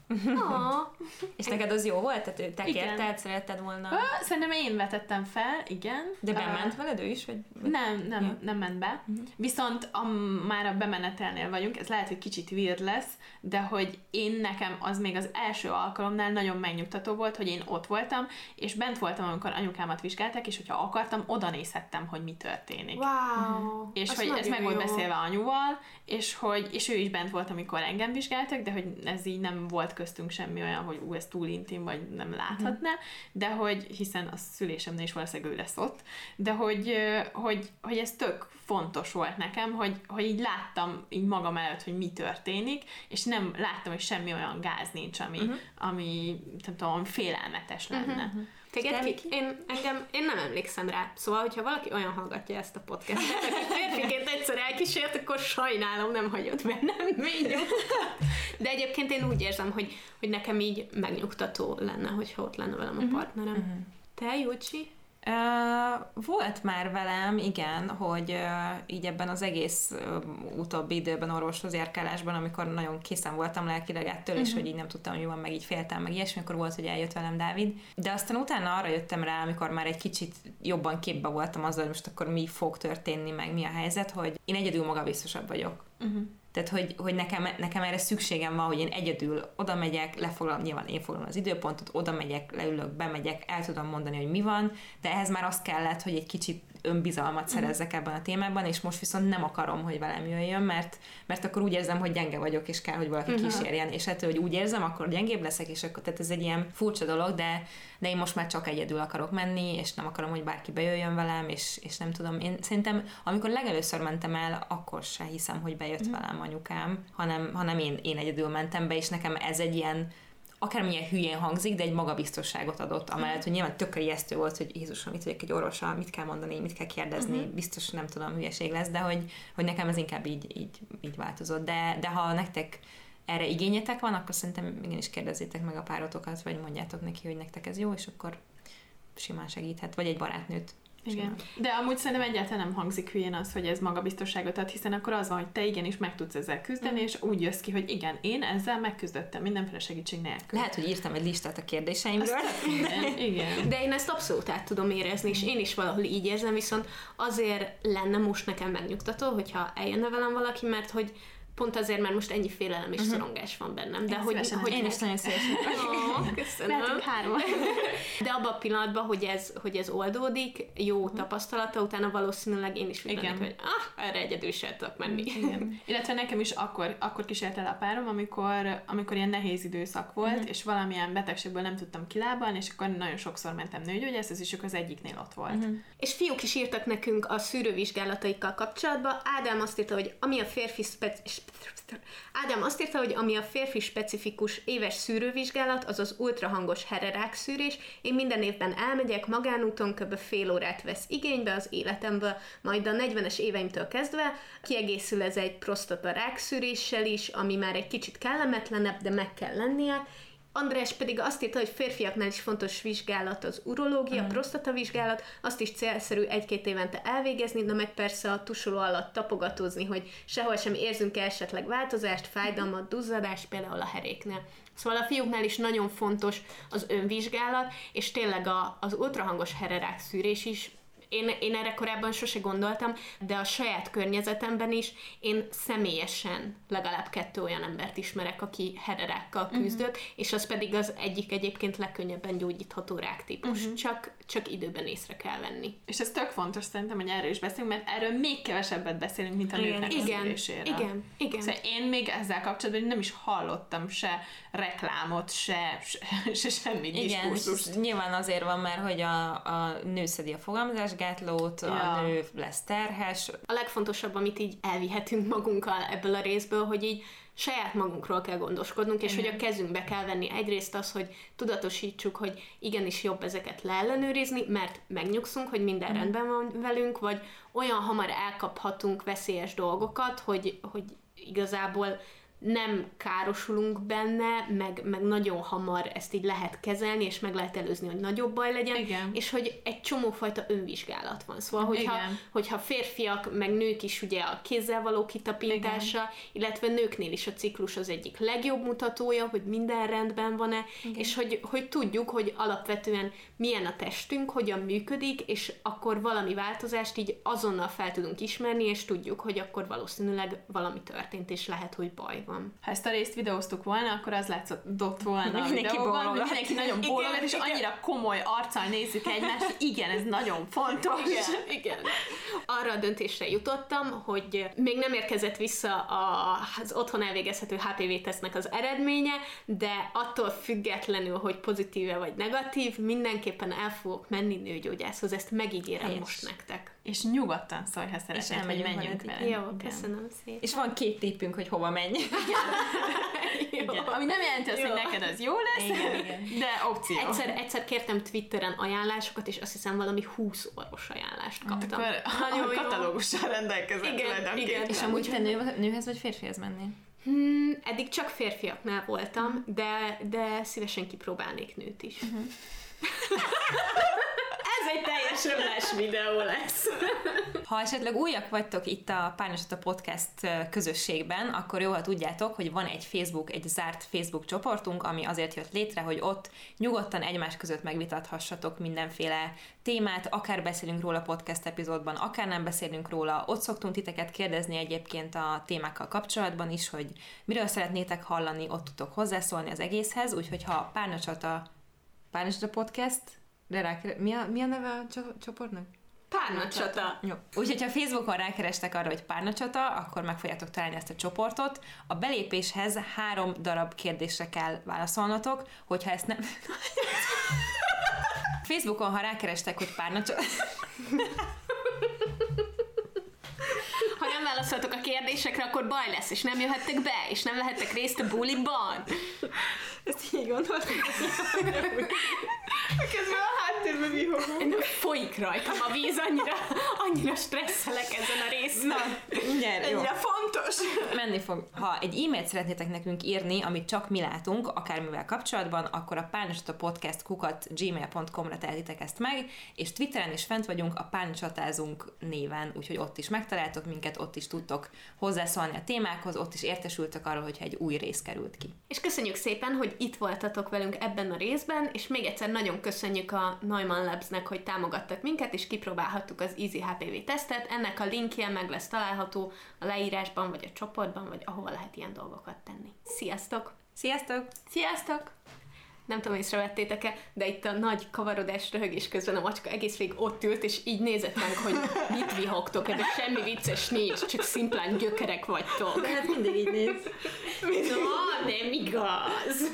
És neked az jó volt? Tehát te igen. kérted, szeretted volna? Ö, szerintem én vetettem fel, igen. De bement uh, veled ő is? Vagy? Nem, nem, ja. nem ment be. Uh-huh. Viszont a, már a bemenetelnél vagyunk, ez lehet, hogy kicsit weird lesz, de hogy én nekem az még az első alkalomnál nagyon megnyugtató volt, hogy én ott voltam, és bent voltam, amikor anyukámat vizsgálták, és hogyha akartam, oda nézhettem, hogy mi történik. Wow! Uh-huh. És Azt hogy ez meg volt beszélve anyuval, és hogy és ő is bent volt, amikor engem vizsgáltak, de hogy ez így nem volt köztünk semmi olyan, hogy ú, ez túl intim, vagy nem láthatná, uh-huh. de hogy, hiszen a szülésemnél is valószínűleg ő lesz ott, de hogy, hogy, hogy ez tök fontos volt nekem, hogy, hogy így láttam így magam előtt, hogy mi történik, és nem láttam, hogy semmi olyan gáz nincs, ami, uh-huh. ami nem tudom, félelmetes lenne. Uh-huh. Téged ki? Én, engem, én nem emlékszem rá. Szóval, hogyha valaki olyan hallgatja ezt a podcastet, aki férfiként egyszer elkísért, akkor sajnálom, nem hagyott bennem még De egyébként én úgy érzem, hogy, hogy nekem így megnyugtató lenne, hogyha ott lenne velem a mhm. partnerem. Uh-huh. Te, Júcsi? Uh, volt már velem, igen, hogy uh, így ebben az egész uh, utóbbi időben orvoshoz járkálásban, amikor nagyon készen voltam lelkileg ettől, uh-huh. és hogy így nem tudtam, hogy van, meg így féltem, meg ilyesmi, akkor volt, hogy eljött velem Dávid. De aztán utána arra jöttem rá, amikor már egy kicsit jobban képbe voltam azzal, hogy most akkor mi fog történni, meg mi a helyzet, hogy én egyedül magabiztosabb vagyok. Uh-huh. Tehát, hogy, hogy nekem, nekem erre szükségem van, hogy én egyedül oda megyek, lefoglalom, nyilván én foglalom az időpontot, oda megyek, leülök, bemegyek, el tudom mondani, hogy mi van, de ehhez már azt kellett, hogy egy kicsit önbizalmat mhm. szerezzek ebben a témában, és most viszont nem akarom, hogy velem jöjjön, mert, mert akkor úgy érzem, hogy gyenge vagyok, és kell, hogy valaki uh-huh. kísérjen, és ettől, hogy úgy érzem, akkor gyengébb leszek, és akkor tehát ez egy ilyen furcsa dolog, de, de én most már csak egyedül akarok menni, és nem akarom, hogy bárki bejöjjön velem, és, és nem tudom, én szerintem, amikor legelőször mentem el, akkor se hiszem, hogy bejött uh-huh. velem anyukám, hanem, hanem én, én egyedül mentem be, és nekem ez egy ilyen akármilyen hülyén hangzik, de egy magabiztosságot adott, amellett, hogy nyilván tökre ijesztő volt, hogy Jézusom, itt vagyok egy orvosa, mit kell mondani, mit kell kérdezni, uh-huh. biztos nem tudom, hülyeség lesz, de hogy, hogy nekem ez inkább így, így, így változott. De, de ha nektek erre igényetek van, akkor szerintem igenis kérdezzétek meg a párotokat, vagy mondjátok neki, hogy nektek ez jó, és akkor simán segíthet, vagy egy barátnőt igen. De amúgy szerintem egyáltalán nem hangzik hülyén az, hogy ez magabiztosságot ad, hiszen akkor az van, hogy te igenis meg tudsz ezzel küzdeni, mm. és úgy jössz ki, hogy igen, én ezzel megküzdöttem mindenféle segítség nélkül. Lehet, hogy írtam egy listát a kérdéseimről. igen, igen. De én ezt abszolút át tudom érezni, és én is valahol így érzem, viszont azért lenne most nekem megnyugtató, hogyha eljönne velem valaki, mert hogy pont azért, mert most ennyi félelem és uh-huh. szorongás van bennem. De Én hogy, szívesen hogy Én is nagyon szívesen. Oh, köszönöm. Lehetünk három. De abban a pillanatban, hogy ez, hogy ez oldódik, jó tapasztalata, utána valószínűleg én is lennék, hogy ah, erre egyedül sem tudok menni. Igen. Illetve nekem is akkor, akkor kísért el a párom, amikor, amikor ilyen nehéz időszak volt, Mhm. és valamilyen betegségből nem tudtam kilábalni, és akkor nagyon sokszor mentem nőgyógyászhoz, és akkor az egyiknél ott volt. Mhm. És fiúk is írtak nekünk a szűrővizsgálataikkal kapcsolatban. Ádám azt írta, hogy ami a férfi speci- Ádám azt írta, hogy ami a férfi specifikus éves szűrővizsgálat, az az ultrahangos hererák szűrés. Én minden évben elmegyek, magánúton kb. fél órát vesz igénybe az életemből, majd a 40-es éveimtől kezdve kiegészül ez egy prostata rákszűréssel is, ami már egy kicsit kellemetlenebb, de meg kell lennie, András pedig azt írta, hogy férfiaknál is fontos vizsgálat az urológia, mm. a prostatavizsgálat, azt is célszerű egy-két évente elvégezni, de meg persze a tusoló alatt tapogatózni, hogy sehol sem érzünk esetleg változást, fájdalmat, duzzadást, például a heréknél. Szóval a fiúknál is nagyon fontos az önvizsgálat, és tényleg a, az ultrahangos hererák szűrés is én, én erre korábban sose gondoltam, de a saját környezetemben is én személyesen legalább kettő olyan embert ismerek, aki hererákkal küzdött, uh-huh. és az pedig az egyik egyébként legkönnyebben gyógyítható ráktípus. Uh-huh. Csak, csak időben észre kell venni. És ez tök fontos szerintem, hogy erről is beszélünk, mert erről még kevesebbet beszélünk, mint a Igen. nőknek a Igen, szüléséről. igen, igen. Szóval én még ezzel kapcsolatban nem is hallottam se reklámot, se, se, se semmi Igen, diskurzust. nyilván azért van már, hogy a, a nő szedi a fogamzásgátlót, a Ja. nő lesz terhes. A legfontosabb, amit így elvihetünk magunkkal ebből a részből, hogy így saját magunkról kell gondoskodnunk, és Igen. hogy a kezünkbe kell venni egyrészt az, hogy tudatosítsuk, hogy igenis jobb ezeket leellenőrizni, mert megnyugszunk, hogy minden rendben van velünk, vagy olyan hamar elkaphatunk veszélyes dolgokat, hogy, hogy igazából nem károsulunk benne, meg, meg nagyon hamar ezt így lehet kezelni, és meg lehet előzni, hogy nagyobb baj legyen, Igen. és hogy egy csomófajta önvizsgálat van. Szóval, hogyha, Igen. hogyha férfiak, meg nők is ugye a kézzel való kitapintása, Igen. illetve nőknél is a ciklus az egyik legjobb mutatója, hogy minden rendben van-e, Igen. és hogy, hogy tudjuk, hogy alapvetően milyen a testünk, hogyan működik, és akkor valami változást így azonnal fel tudunk ismerni, és tudjuk, hogy akkor valószínűleg valami történt, és lehet, hogy baj van. Ha ezt a részt videóztuk volna, akkor az látszott volna a Mindenki videóban, hogy mindenki nagyon bólogat, és igen. annyira komoly arccal nézzük egymást, igen, ez nagyon fontos. Igen, igen. Arra a döntésre jutottam, hogy még nem érkezett vissza a, az otthon elvégezhető HPV-tesznek az eredménye, de attól függetlenül, hogy pozitíve vagy negatív, mindenképpen el fogok menni nőgyógyászhoz, ezt megígérem Helyes. most nektek. És nyugodtan szólj, ha szeretnéd, hogy elmegyünk menjünk veled. vele. Jó, Igen. köszönöm szépen. És van két tippünk, hogy hova menj. Igen. Ami nem jelenti azt, hogy neked az jó lesz, Igen, igen. de opció. Egyszer, egyszer kértem Twitteren ajánlásokat, és azt hiszem valami 20 orvos ajánlást kaptam. Akkor Nagyon a jó. katalógussal rendelkezett Igen, igen. És amúgy te nő, nőhez vagy férfihez mennél? Hmm, eddig csak férfiaknál voltam, de, de szívesen kipróbálnék nőt is. Ez egy teljes ömlás videó lesz. Ha esetleg újak vagytok itt a Párnyasata Podcast ö, közösségben, akkor jó, ha tudjátok, hogy van egy Facebook, egy zárt Facebook csoportunk, ami azért jött létre, hogy ott nyugodtan egymás között megvitathassatok mindenféle témát, akár beszélünk róla podcast epizódban, akár nem beszélünk róla. Ott szoktunk titeket kérdezni egyébként a témákkal kapcsolatban is, hogy miről szeretnétek hallani, ott tudtok hozzászólni az egészhez, úgyhogy ha Párnacsata, Párnacsata Podcast, de rá, mi, a, mi a neve a cso- csoportnak? Párnacsata. Jó. Úgyhogy ha Facebookon rákerestek arra, hogy párnacsata, akkor meg fogjátok találni ezt a csoportot. A belépéshez három darab kérdésre kell válaszolnotok, hogyha ezt nem... Facebookon, ha rákerestek, hogy párnacsata... Nem válaszoltok a kérdésekre, akkor baj lesz, és nem jöhettek be, és nem vehettek részt a buliban. Ezt így gondoltam. Közben a háttérben mi hogunk. Folyik rajtam a víz, annyira, annyira stresszelek ezen a részen. Na, mindjárt, jó. Ennyire fontos. Menni fog. Ha egy e-mailt szeretnétek nekünk írni, amit csak mi látunk, akármivel kapcsolatban, akkor a párnacsata podcast kukat gmail.com-ra tehetitek ezt meg, és Twitteren is fent vagyunk a párnacsatázunk néven, úgyhogy ott is megtaláltok minket, ott is tudtok hozzászólni a témákhoz, ott is értesültök arról, hogyha egy új rész került ki. És köszönjük szépen, hogy itt voltatok velünk ebben a részben, és még egyszer nagyon köszönjük a Neumann Labsnek, hogy támogattak minket, és kipróbálhattuk az Easy HPV tesztet. Ennek a linkje meg lesz található a leírásban, vagy a csoportban, vagy ahova lehet ilyen dolgokat tenni. Sziasztok! Sziasztok! Sziasztok! Nem tudom, észrevettétek-e, de itt a nagy kavarodás, röhögés közben a macska egész végig ott ült, és így nézett ránk, hogy mit vihogtok, de semmi vicces nincs, csak szimplán gyökerek vagytok. De hát mindig így néz. No, nem igaz!